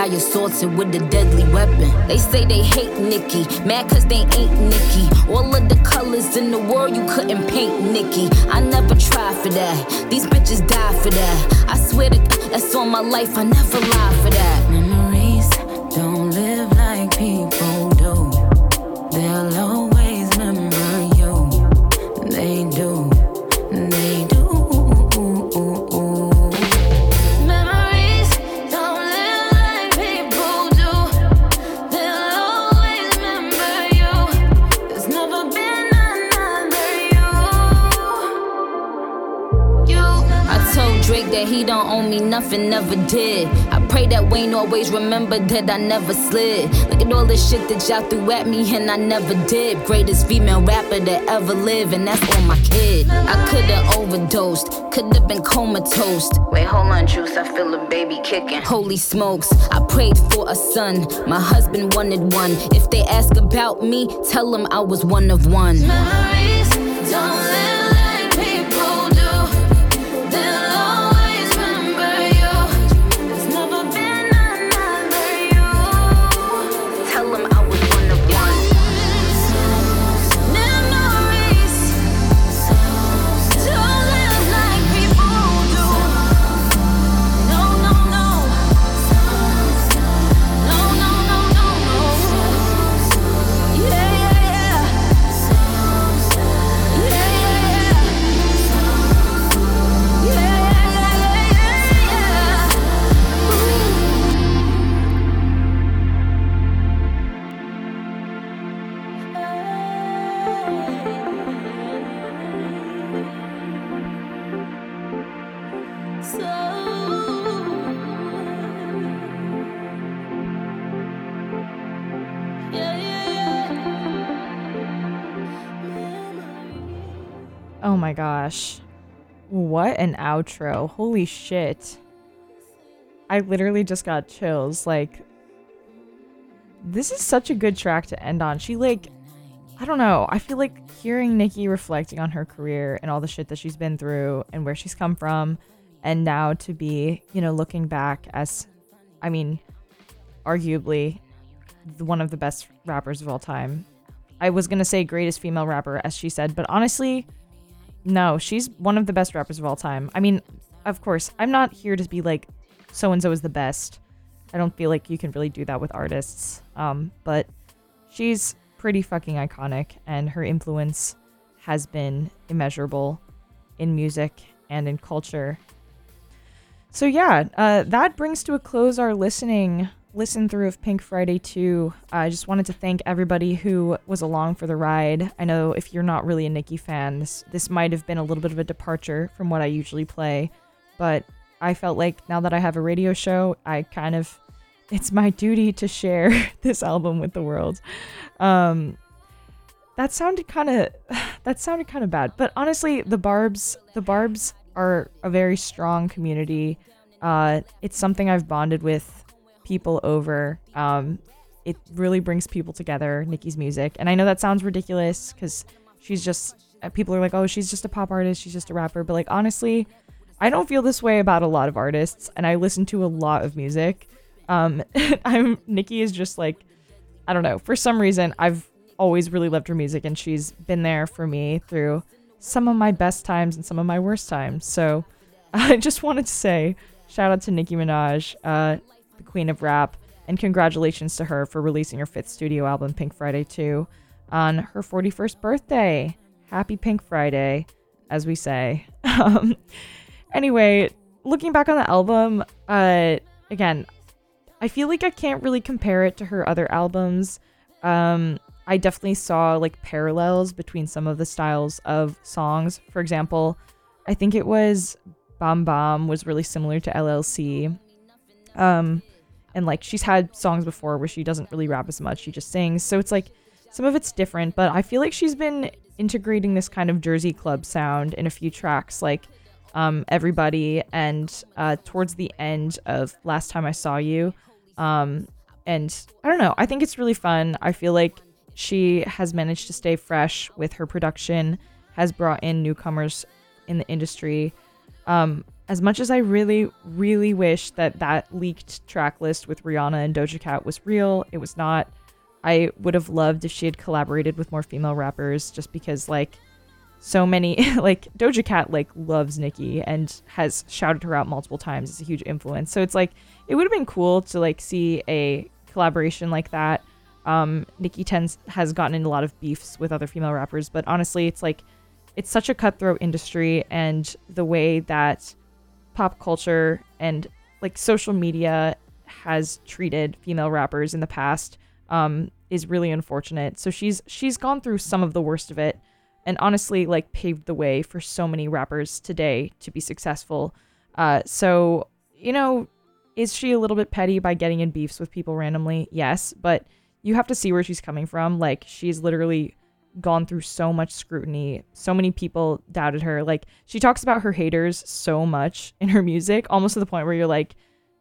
S4: I assaulted with a deadly weapon. They say they hate Nicki, mad cause they ain't Nicki. All of the colors in the world you couldn't paint Nicki. I never tried for that, these bitches die for that. I swear to that's all my life, I never lie
S21: always remember
S2: that I never slid. Look at all the shit that y'all threw at me and I never did. Greatest female rapper that ever live, and that's on my kid. I could've overdosed, could've been comatose. Wait, hold on, Juice, I feel a baby kicking. Holy smokes, I prayed for a son. My husband wanted one. If they ask about me, tell them I was one of one.
S22: Memories don't live
S3: an outro. Holy shit. I literally just got chills. Like, this is such a good track to end on. She, like, I don't know. I feel like hearing Nicki reflecting on her career and all the shit that she's been through and where she's come from, and now to be, you know, looking back as, I mean, arguably one of the best rappers of all time. I was gonna say greatest female rapper, as she said, but honestly, no, she's one of the best rappers of all time. I mean, of course, I'm not here to be like, so and so is the best. I don't feel like you can really do that with artists. Um, but she's pretty fucking iconic, and her influence has been immeasurable in music and in culture. So yeah, uh, that brings to a close our listening listen through of Pink Friday 2. I just wanted to thank everybody who was along for the ride. I know if you're not really a Nicki fan, this this might have been a little bit of a departure from what I usually play, but I felt like now that I have a radio show, I kind of it's my duty to share this album with the world. Um that sounded kind of that sounded kind of bad, but honestly, the Barbs the Barbs are a very strong community. Uh, it's something I've bonded with people over. Um, it really brings people together. Nicki's music, and I know that sounds ridiculous because she's just uh, people are like, oh, she's just a pop artist, she's just a rapper. But like honestly, I don't feel this way about a lot of artists, and I listen to a lot of music. Um, I'm Nicki is just like, I don't know. For some reason, I've always really loved her music, and she's been there for me through some of my best times and some of my worst times. So I just wanted to say shout out to Nicki Minaj, uh, the queen of rap, and congratulations to her for releasing her fifth studio album, Pink Friday 2, on her 41st birthday. Happy Pink Friday, as we say. Um, anyway, looking back on the album, uh, again, I feel like I can't really compare it to her other albums. Um, I definitely saw like parallels between some of the styles of songs. For example, I think it was Bahm Bahm was really similar to LLC. Um, and like she's had songs before where she doesn't really rap as much, she just sings. So it's like some of it's different, but I feel like she's been integrating this kind of Jersey club sound in a few tracks, like um, Everybody and uh, towards the end of Last Time I Saw You. Um, and I don't know, I think it's really fun. I feel like she has managed to stay fresh with her production, has brought in newcomers in the industry. Um, as much as I really, really wish that that leaked track list with Rihanna and Doja Cat was real, it was not. I would have loved if she had collaborated with more female rappers just because, like, so many, like, Doja Cat, like, loves Nicki and has shouted her out multiple times as a huge influence. So it's like, it would have been cool to, like, see a collaboration like that. Um, Nicki tends has gotten in a lot of beefs with other female rappers, but honestly, it's like it's such a cutthroat industry, and the way that pop culture and like social media has treated female rappers in the past um, is really unfortunate. So she's she's gone through some of the worst of it, and honestly, like paved the way for so many rappers today to be successful. Uh, so you know, is she a little bit petty by getting in beefs with people randomly? Yes, but you have to see where she's coming from. Like she's literally gone through so much scrutiny. So many people doubted her. Like she talks about her haters so much in her music, almost to the point where you're like,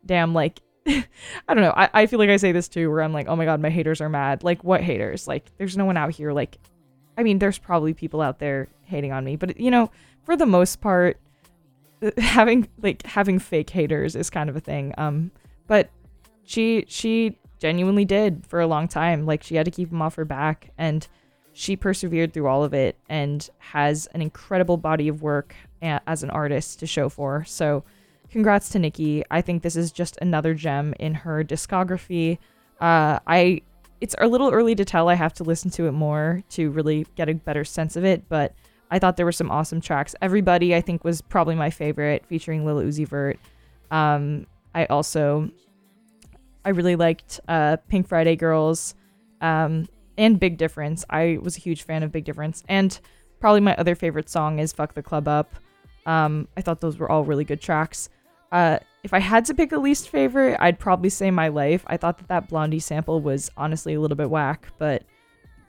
S3: damn, like I don't know. I, I feel like I say this too, where I'm like, oh my god, my haters are mad. Like what haters? Like there's no one out here like I mean, there's probably people out there hating on me, but you know, for the most part, having like having fake haters is kind of a thing. Um, but she she genuinely did for a long time. Like she had to keep them off her back, and she persevered through all of it, and has an incredible body of work as an artist to show for. So, congrats to Nicki. I think this is just another gem in her discography. Uh, I it's a little early to tell. I have to listen to it more to really get a better sense of it, but I thought there were some awesome tracks. Everybody, I think, was probably my favorite, featuring Lil Uzi Vert. Um, I also, I really liked uh, Pink Friday Girls um, and Big Difference. I was a huge fan of Big Difference, and probably my other favorite song is "Fuck the Club Up." Um, I thought those were all really good tracks. Uh, if I had to pick a least favorite, I'd probably say My Life. I thought that that Blondie sample was honestly a little bit whack, but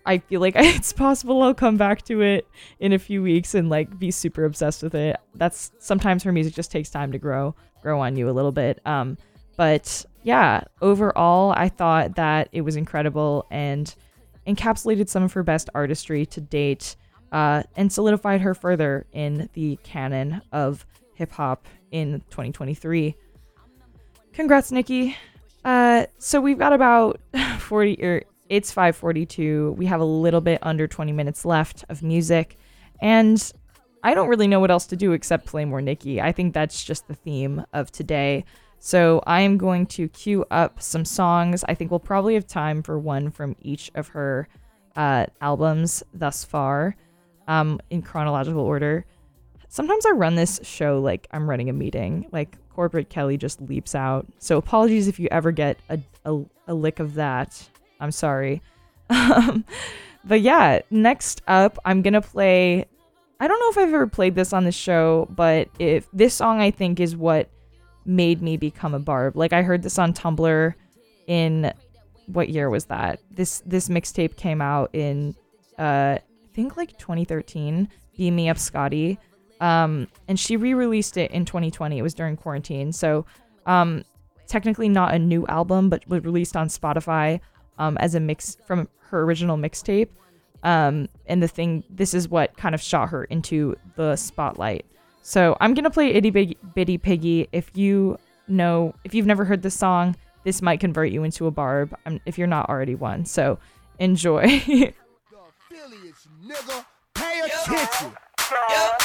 S3: I feel like it's possible I'll come back to it in a few weeks and like be super obsessed with it. That's sometimes her music just takes time to grow, grow on you a little bit. Um, but yeah, overall, I thought that it was incredible and encapsulated some of her best artistry to date, uh, and solidified her further in the canon of hip hop in 2023. Congrats, Nicki. Uh, so we've got about 40 or it's 5:42. We have a little bit under 20 minutes left of music, and I don't really know what else to do except play more Nicki. I think that's just the theme of today. So I am going to queue up some songs. I think we'll probably have time for one from each of her uh, albums thus far, um, in chronological order. Sometimes I run this show like I'm running a meeting. Like corporate Kelly just leaps out. So apologies if you ever get a, a, a lick of that. I'm sorry. Um, but yeah, next up, I'm gonna play. I don't know if I've ever played this on the show, but if this song I think is what made me become a barb. Like I heard this on Tumblr in what year was that? This this mixtape came out in uh I think like 2013. Beam Me Up Scotty. Um and she re-released it in 2020. It was during quarantine. So um technically not a new album, but was released on Spotify um, as a mix from her original mixtape. Um, and the thing, this is what kind of shot her into the spotlight. So I'm gonna play Itty Bitty, Bitty Piggy. If you know, if you've never heard this song, this might convert you into a barb. Um, if you're not already one. So enjoy.
S7: Nigga, pay attention.
S8: Hey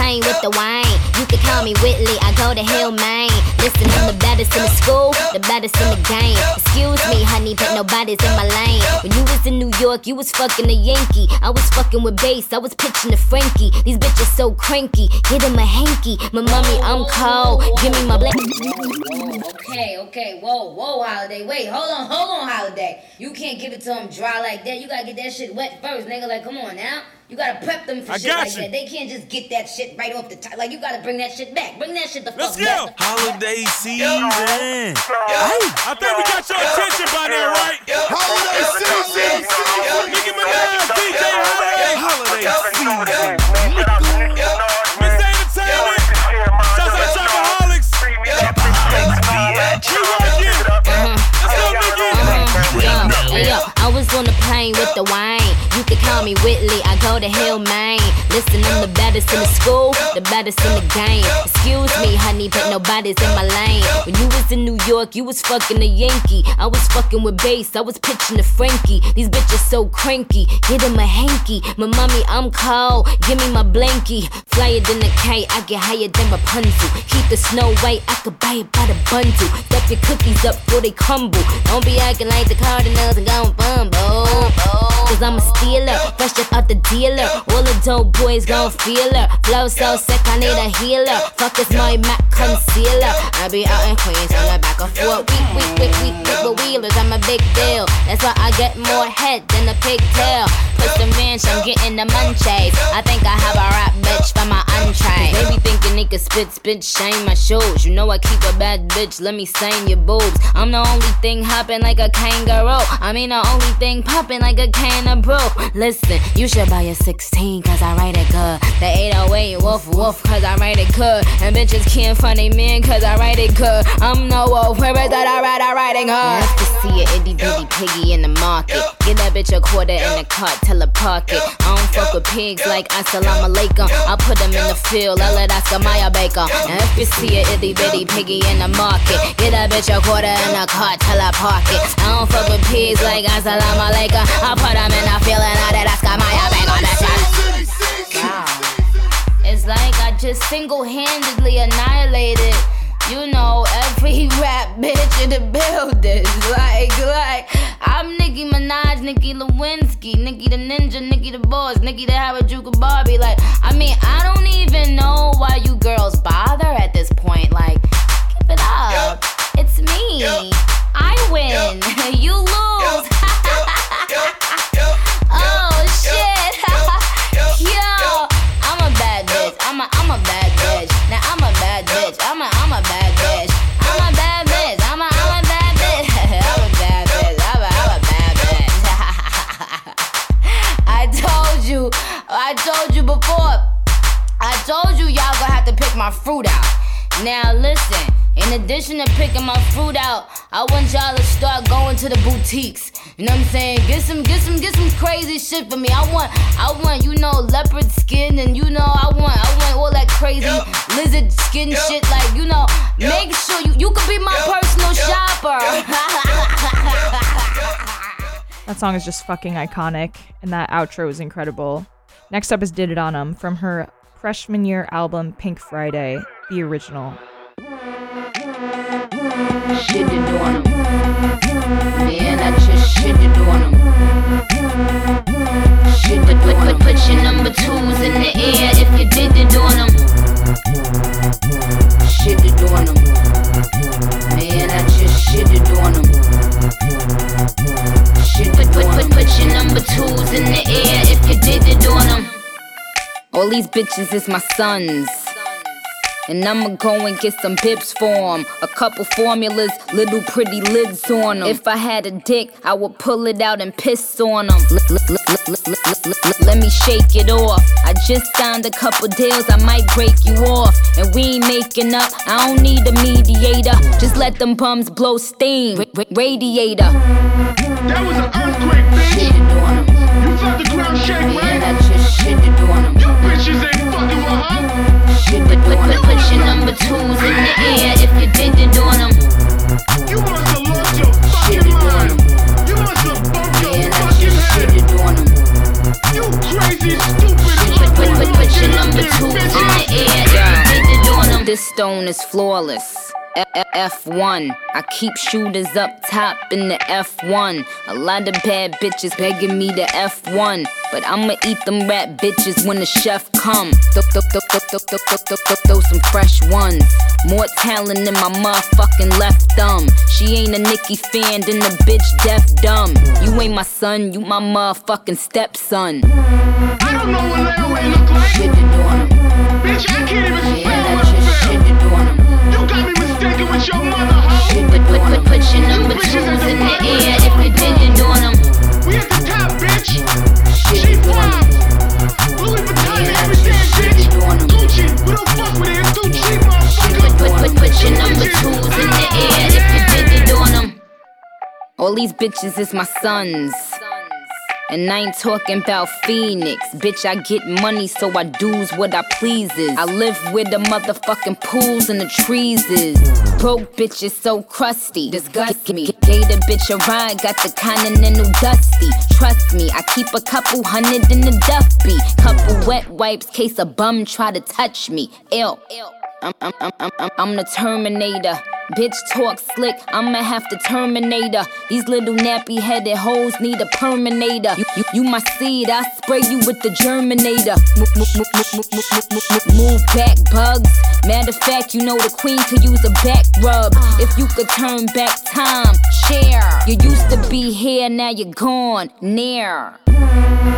S8: was on the plane with the wine. You can call me Whitley, I go to Hillman. Listen, I'm the baddest in the school, the baddest in the game. Excuse me, honey, but nobody's in my lane. When you was in New York, you was fucking a Yankee. I was fucking with bass, I was pitching to Frankie. These bitches so cranky, get him a hanky. My mommy, I'm cold, give me my black.
S23: Okay, okay, whoa, whoa, holiday. Wait, hold on, hold on, holiday. You can't give it to them dry like that. You gotta get that shit wet first, nigga. Like, come on now. You gotta prep them for
S12: I
S23: shit
S12: got
S23: like
S12: you.
S23: that. They can't just get that shit right off the top. Like, you gotta bring that shit back. Bring that shit the
S12: Let's
S23: fuck
S12: go.
S23: back.
S12: Holiday season. Hey, I think we got your attention by now, right?
S7: Holiday season.
S12: Nicki Minaj, DJ Holiday. Holiday season. Miss Entertainment. Shouts out Chopaholics. We working. Let's go, Nicki.
S8: Hey yo, I was on the plane with the wine. Could call me Whitley, I go to Hillman. Listen, I'm the baddest in the school, the baddest in the game. Excuse me, honey, but nobody's in my lane. When you was in New York, you was fucking a Yankee. I was fucking with bass, I was pitching to Frankie. These bitches so cranky, get him a hanky. My mommy, I'm cold, give me my blankie. Flyer than I get higher than my Rapunzel. Keep the snow white, I could buy it by the bundle. Stuff your cookies up before they crumble. Don't be acting like the Cardinals and fumble. boo. Cause I'm a stealer, fresh up out the dealer. All the dope boys gon' feel her. Flow so sick, I need a healer. Fuck is my Mac concealer. I be out in Queens on the back of four. Week, week, week, week, wheelers. I'm a big deal. That's why I get more head than a pigtail. Put the ranch, I'm getting the munchies. I think I have a rap bitch for my entree. They be thinking could spit, spit, shame my shoes. You know I keep a bad bitch, let me stain your boobs. I'm the only thing hopping like a kangaroo. I mean the only thing popping like a can of brew. Listen, you should buy a 16 cause I write it good. The 808 woof woof cause I write it good. And bitches can't funny man cause I write it good. I'm no wolf, where is that I write, I write it good. Nice to see a itty bitty piggy in the market. Get that bitch a quarter in the cart, tell her park it. I don't fuck with pigs like assalamu alaikum. I put them in the field, I let Oscar Mayer bake 'em. And if you see a itty bitty piggy in the market, get that bitch a quarter in the cart, tell her park it. I don't fuck with pigs like assalamu alaikum. I put them in the field and I let Oscar Mayer bake 'em. That's right. Wow. It's like I just single-handedly annihilated you know, every rap bitch in the building. Like, like, I'm Nicki Minaj, Nicki Lewinsky, Nicki the Ninja, Nicki the Boss, Nicki the Harajuku Barbie. Like, I mean, I don't even know why you girls bother at this point. Like, keep it up. It's me. I win. You lose. Told you y'all gonna have to pick my fruit out. Now listen. In addition to picking my fruit out, I want y'all to start going to the boutiques. You know what I'm saying? Get some, get some, get some crazy shit for me. I want, I want, you know, leopard skin, and you know, I want, I want all that crazy lizard skin shit. Like, you know, make sure you, you could be my personal shopper.
S3: That song is just fucking iconic, and that outro is incredible. Next up is Did It On On 'em from her freshman year album Pink Friday, the original.
S8: to put, put, put your number twos in the air if you did do on 'em. Shit on. Man, just shit on to put, put, put your number twos in the air if you did do on. All these bitches is my sons. And I'ma go and get some pips for 'em. A couple formulas, little pretty lids on 'em. If I had a dick, I would pull it out and piss on 'em. Let me shake it off. I just signed a couple deals, I might break you off. And we ain't making up, I don't need a mediator. Just let them bums blow steam. Ra- radiator.
S12: That was an earthquake, bitch. You felt the ground shake, right?
S8: Man, I just shit to do on 'em.
S12: Bitches ain't fucking with her.
S8: Do on 'em. Put your number twos in the air if you did the do them.
S12: You must have lost your fucking mind. You must have bumped your fucking head. You crazy, stupid,
S8: Put, put, put, put your number twos in the air if you did the do on 'em. This stone is flawless. F- F1. I keep shooters up top in the F1. A lot of bad bitches begging me to F1. But I'ma eat them rat bitches when the chef come. Th- th- th- th- th- th- th- th- th- Throw some fresh ones. More talent than my motherfucking left thumb. She ain't a Nicki fan, then the bitch deaf dumb. You ain't my son, you my motherfucking stepson.
S12: I don't know what layaway look like.
S8: Shit to do on.
S12: Bitch, I can't even spell what I
S8: just
S12: feel.
S8: shit to do on.
S12: You got me mistaken with your mother, hoe.
S8: Put, put, put, put your number twos in the air if you did you doing them.
S12: We at the top, bitch.
S8: Shit
S12: She
S8: to do on 'em.
S12: fine. Louis Vuitton
S8: Man, I
S12: everything,
S8: just shit
S12: bitch.
S8: to do on 'em.
S12: Gucci, we don't fuck with it. It's too cheap,
S8: Put,
S12: motherfucker.
S8: put, put, put put your number twos in the air if you ah. did you doing them. All these bitches is my sons. And I ain't talking about Phoenix. Bitch, I get money, so I do's what I pleases. I live where the motherfucking pools and the trees is. Broke bitches so crusty. Disgust me. Gave the bitch a ride, got the continental dusty. Trust me, I keep a couple hundred in the duffy. Couple wet wipes, case a bum try to touch me. Ill. I'm, I'm, I'm, I'm, I'm the Terminator. Bitch talk slick, I'ma have to terminate her. These little nappy headed hoes need a perminator. You, you, you my seed, I spray you with the germinator. Move, back, bugs. Matter of fact, you know the queen could use a back rub. If you could turn back time, share. You used to be here, now you're gone, near.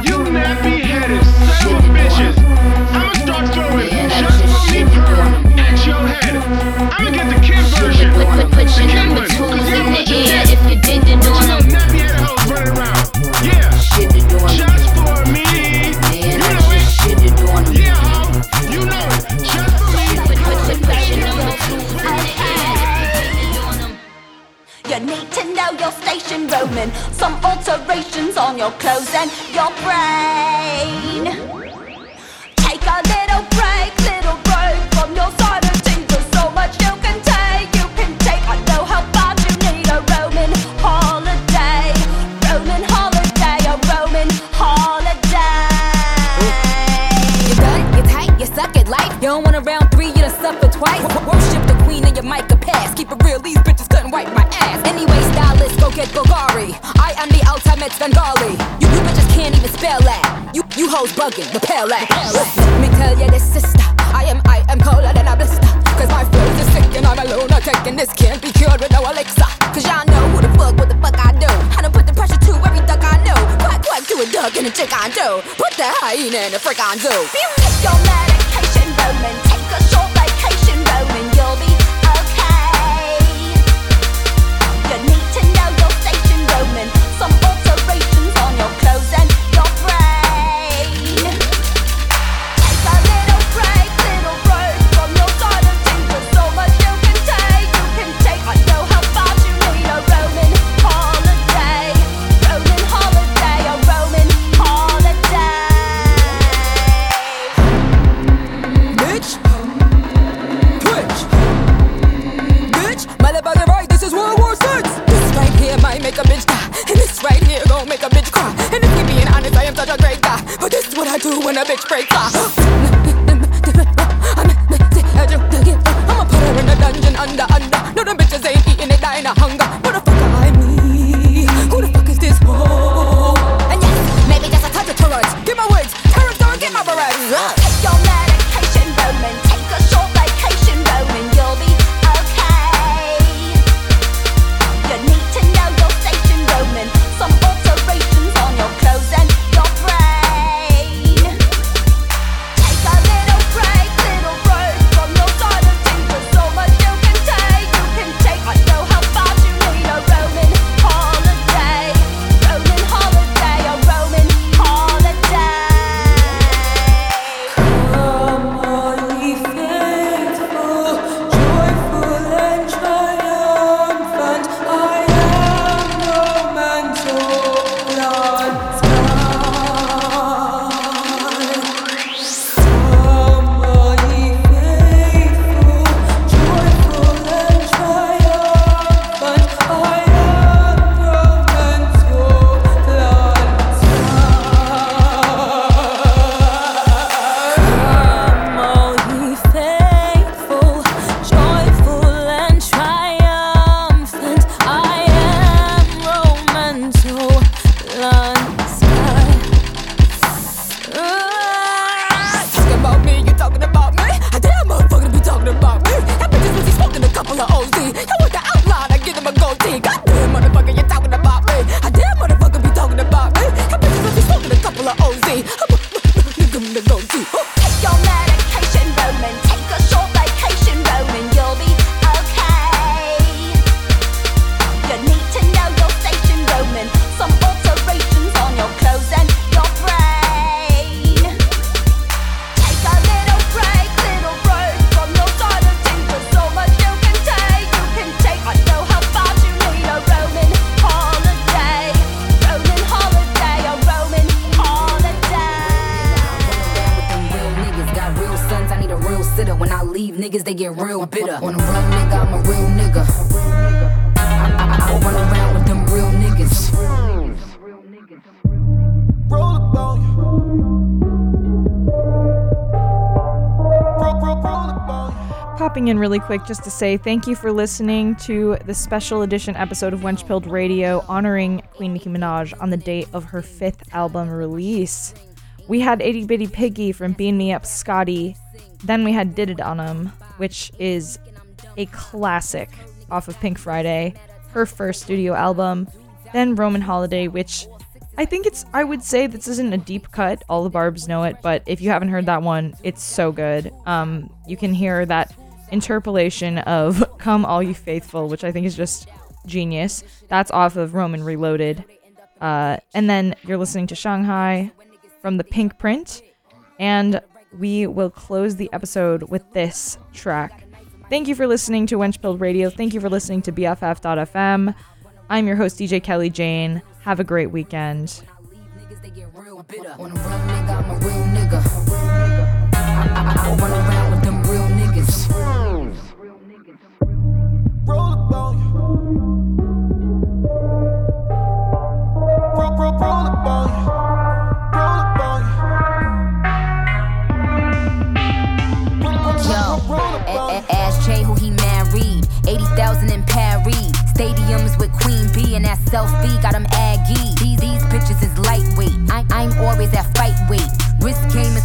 S12: You nappy headed son of bitches. I'ma start throwing yeah, just for me, perm at. I'ma get the kid version.
S8: Put, put, put
S12: The
S8: your
S12: kid
S8: number
S12: one.
S8: twos
S12: Cause you
S8: in
S12: don't
S8: the
S12: let your
S8: air
S12: dick.
S8: if you did it
S12: But
S8: on
S12: you
S8: them.
S12: little nappy headed hoes running around. Yeah. Just for me. You know it. Yeah, ho. You know it. Just for me.
S8: Put, put, put, put your number twos in the air.
S24: You need to know your station Roman. Some alterations on your clothes and your brain. Take a little break, little break from your sanity.
S8: Twice. Worship the queen and your mic a pass. Keep it real, these bitches couldn't wipe my ass. Anyway, stylist, go get Bulgari. I am the ultimate Svengali. You, you bitches can't even spell that. You, you hoes bugging, repel that. Let me tell you this, sister. I am, I am colder than a blister. Cause my flows is sick and I'm a lunatic. And this can't be cured with no elixir. Cause y'all know who the fuck, what the fuck I do. I done put the pressure to every duck I know. Quack, quack to a duck and a chick I do. Put the hyena in a frick zoo.
S24: You take your medication, Roman.
S3: Quick just to say thank you for listening to the special edition episode of Wenchpilled Radio honoring Queen Nicki Minaj on the date of her fifth album release. We had Itty Bitty Piggy from Beam Me Up Scotty. Then we had Did It On 'em, which is a classic off of Pink Friday, her first studio album. Then Roman Holiday, which I think it's, I would say this isn't a deep cut. All the barbs know it, but if you haven't heard that one, it's so good. Um, you can hear that interpolation of Come All You Faithful, which I think is just genius. That's off of Roman Reloaded. Uh, and then you're listening to Shanghai from the Pinkprint. And we will close the episode with this track. Thank you for listening to Wenchpilled Radio. Thank you for listening to BFF.fm. I'm your host, DJ Kelly Jane. Have a great weekend.
S2: I, I, I B and selfie got him aggy. These, these bitches is lightweight. I, I'm always at fight weight.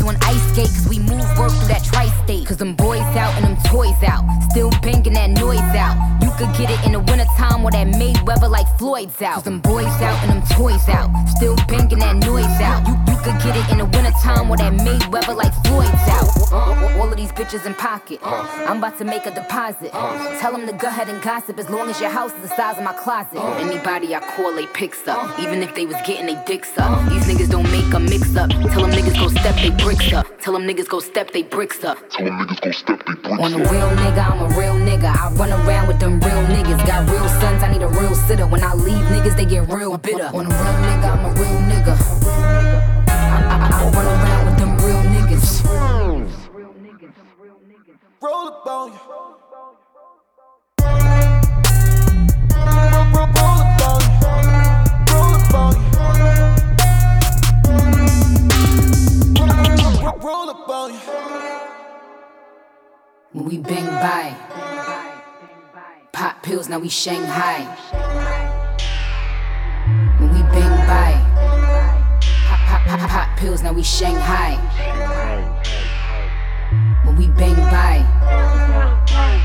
S2: On ice skate, cause we move work through that tri state. Cause them boys out and them toys out. Still banging that noise out. You could get it in the wintertime where that Mayweather like Floyd's out. Cause them boys out and them toys out. Still banging that noise out. You, you could get it in the wintertime where that Mayweather like Floyd's out. Uh, all of these bitches in pocket. Uh, I'm about to make a deposit. Uh. Tell them to go ahead and gossip as long as your house is the size of my closet. Uh. Anybody I call, they picks up. Even if they was getting they dicks up. These niggas don't make a mix up. Tell them niggas go step they bricks up. Tell them niggas go step they bricks up.
S25: Tell them niggas go step they bricks up.
S2: On a real nigga, I'm a real nigga. I run around with them real niggas. Got real sons, I need a real sitter. When I leave niggas, they get real bitter. On a real nigga, I'm a real nigga. I, I, I run around with them real niggas.
S18: Roll up on you. On you.
S2: When we bang by. Pop pills, now we Shanghai. When we bang by. Pop, pop, pop, pills, now we Shanghai. When we bang by.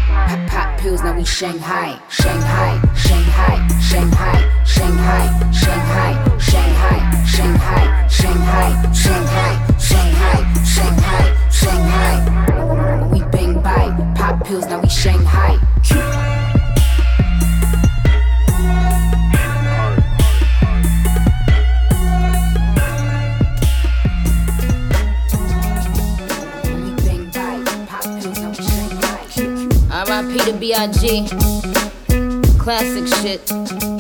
S2: Pop, pop pills, now we Shanghai. Shanghai, Shanghai, Shanghai, Shanghai, Shanghai, Shanghai, Shanghai, Shanghai, Shanghai, Shanghai, Shanghai, Shanghai. We bang by. Pop pills, now we Shanghai. B.I.G. Classic shit.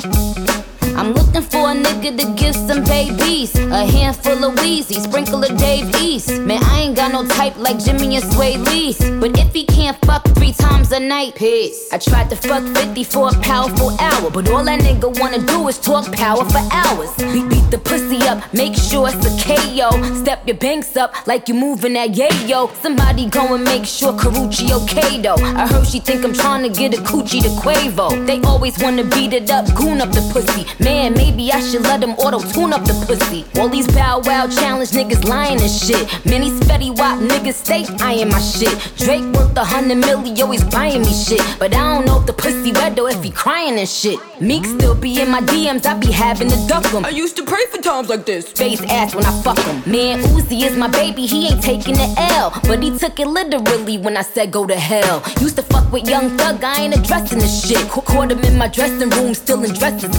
S2: I'm looking for a nigga to give some babies. A handful of Wheezy, sprinkle of Dave East. Man, I ain't got no type like Jimmy and Swae Lee's. But if he can't fuck three times a night, piss. I tried to fuck 50 for a powerful hour. But all that nigga wanna do is talk power for hours. Beat, beat the pussy up, make sure it's a KO. Step your banks up like you moving that yayo. Somebody go and make sure Karrueche okay though. I heard she think I'm trying to get a coochie to Quavo. They always wanna beat it up, goon up the pussy. Maybe I should let them auto tune up the pussy. All these bow wow challenge niggas lying and shit. Many spetty wop niggas stay eyeing my shit. Drake worth a hundred million, milli, always buying me shit. But I don't know if the pussy wet or if he crying and shit. Meek still be in my DMs, I be having to duck him. I used to pray for times like this. Face ass when I fuck him. Man, Uzi is my baby, he ain't taking the L. But he took it literally when I said go to hell. Used to fuck with young thug, I ain't addressing the shit. Caught him in my dressing room, still in dresses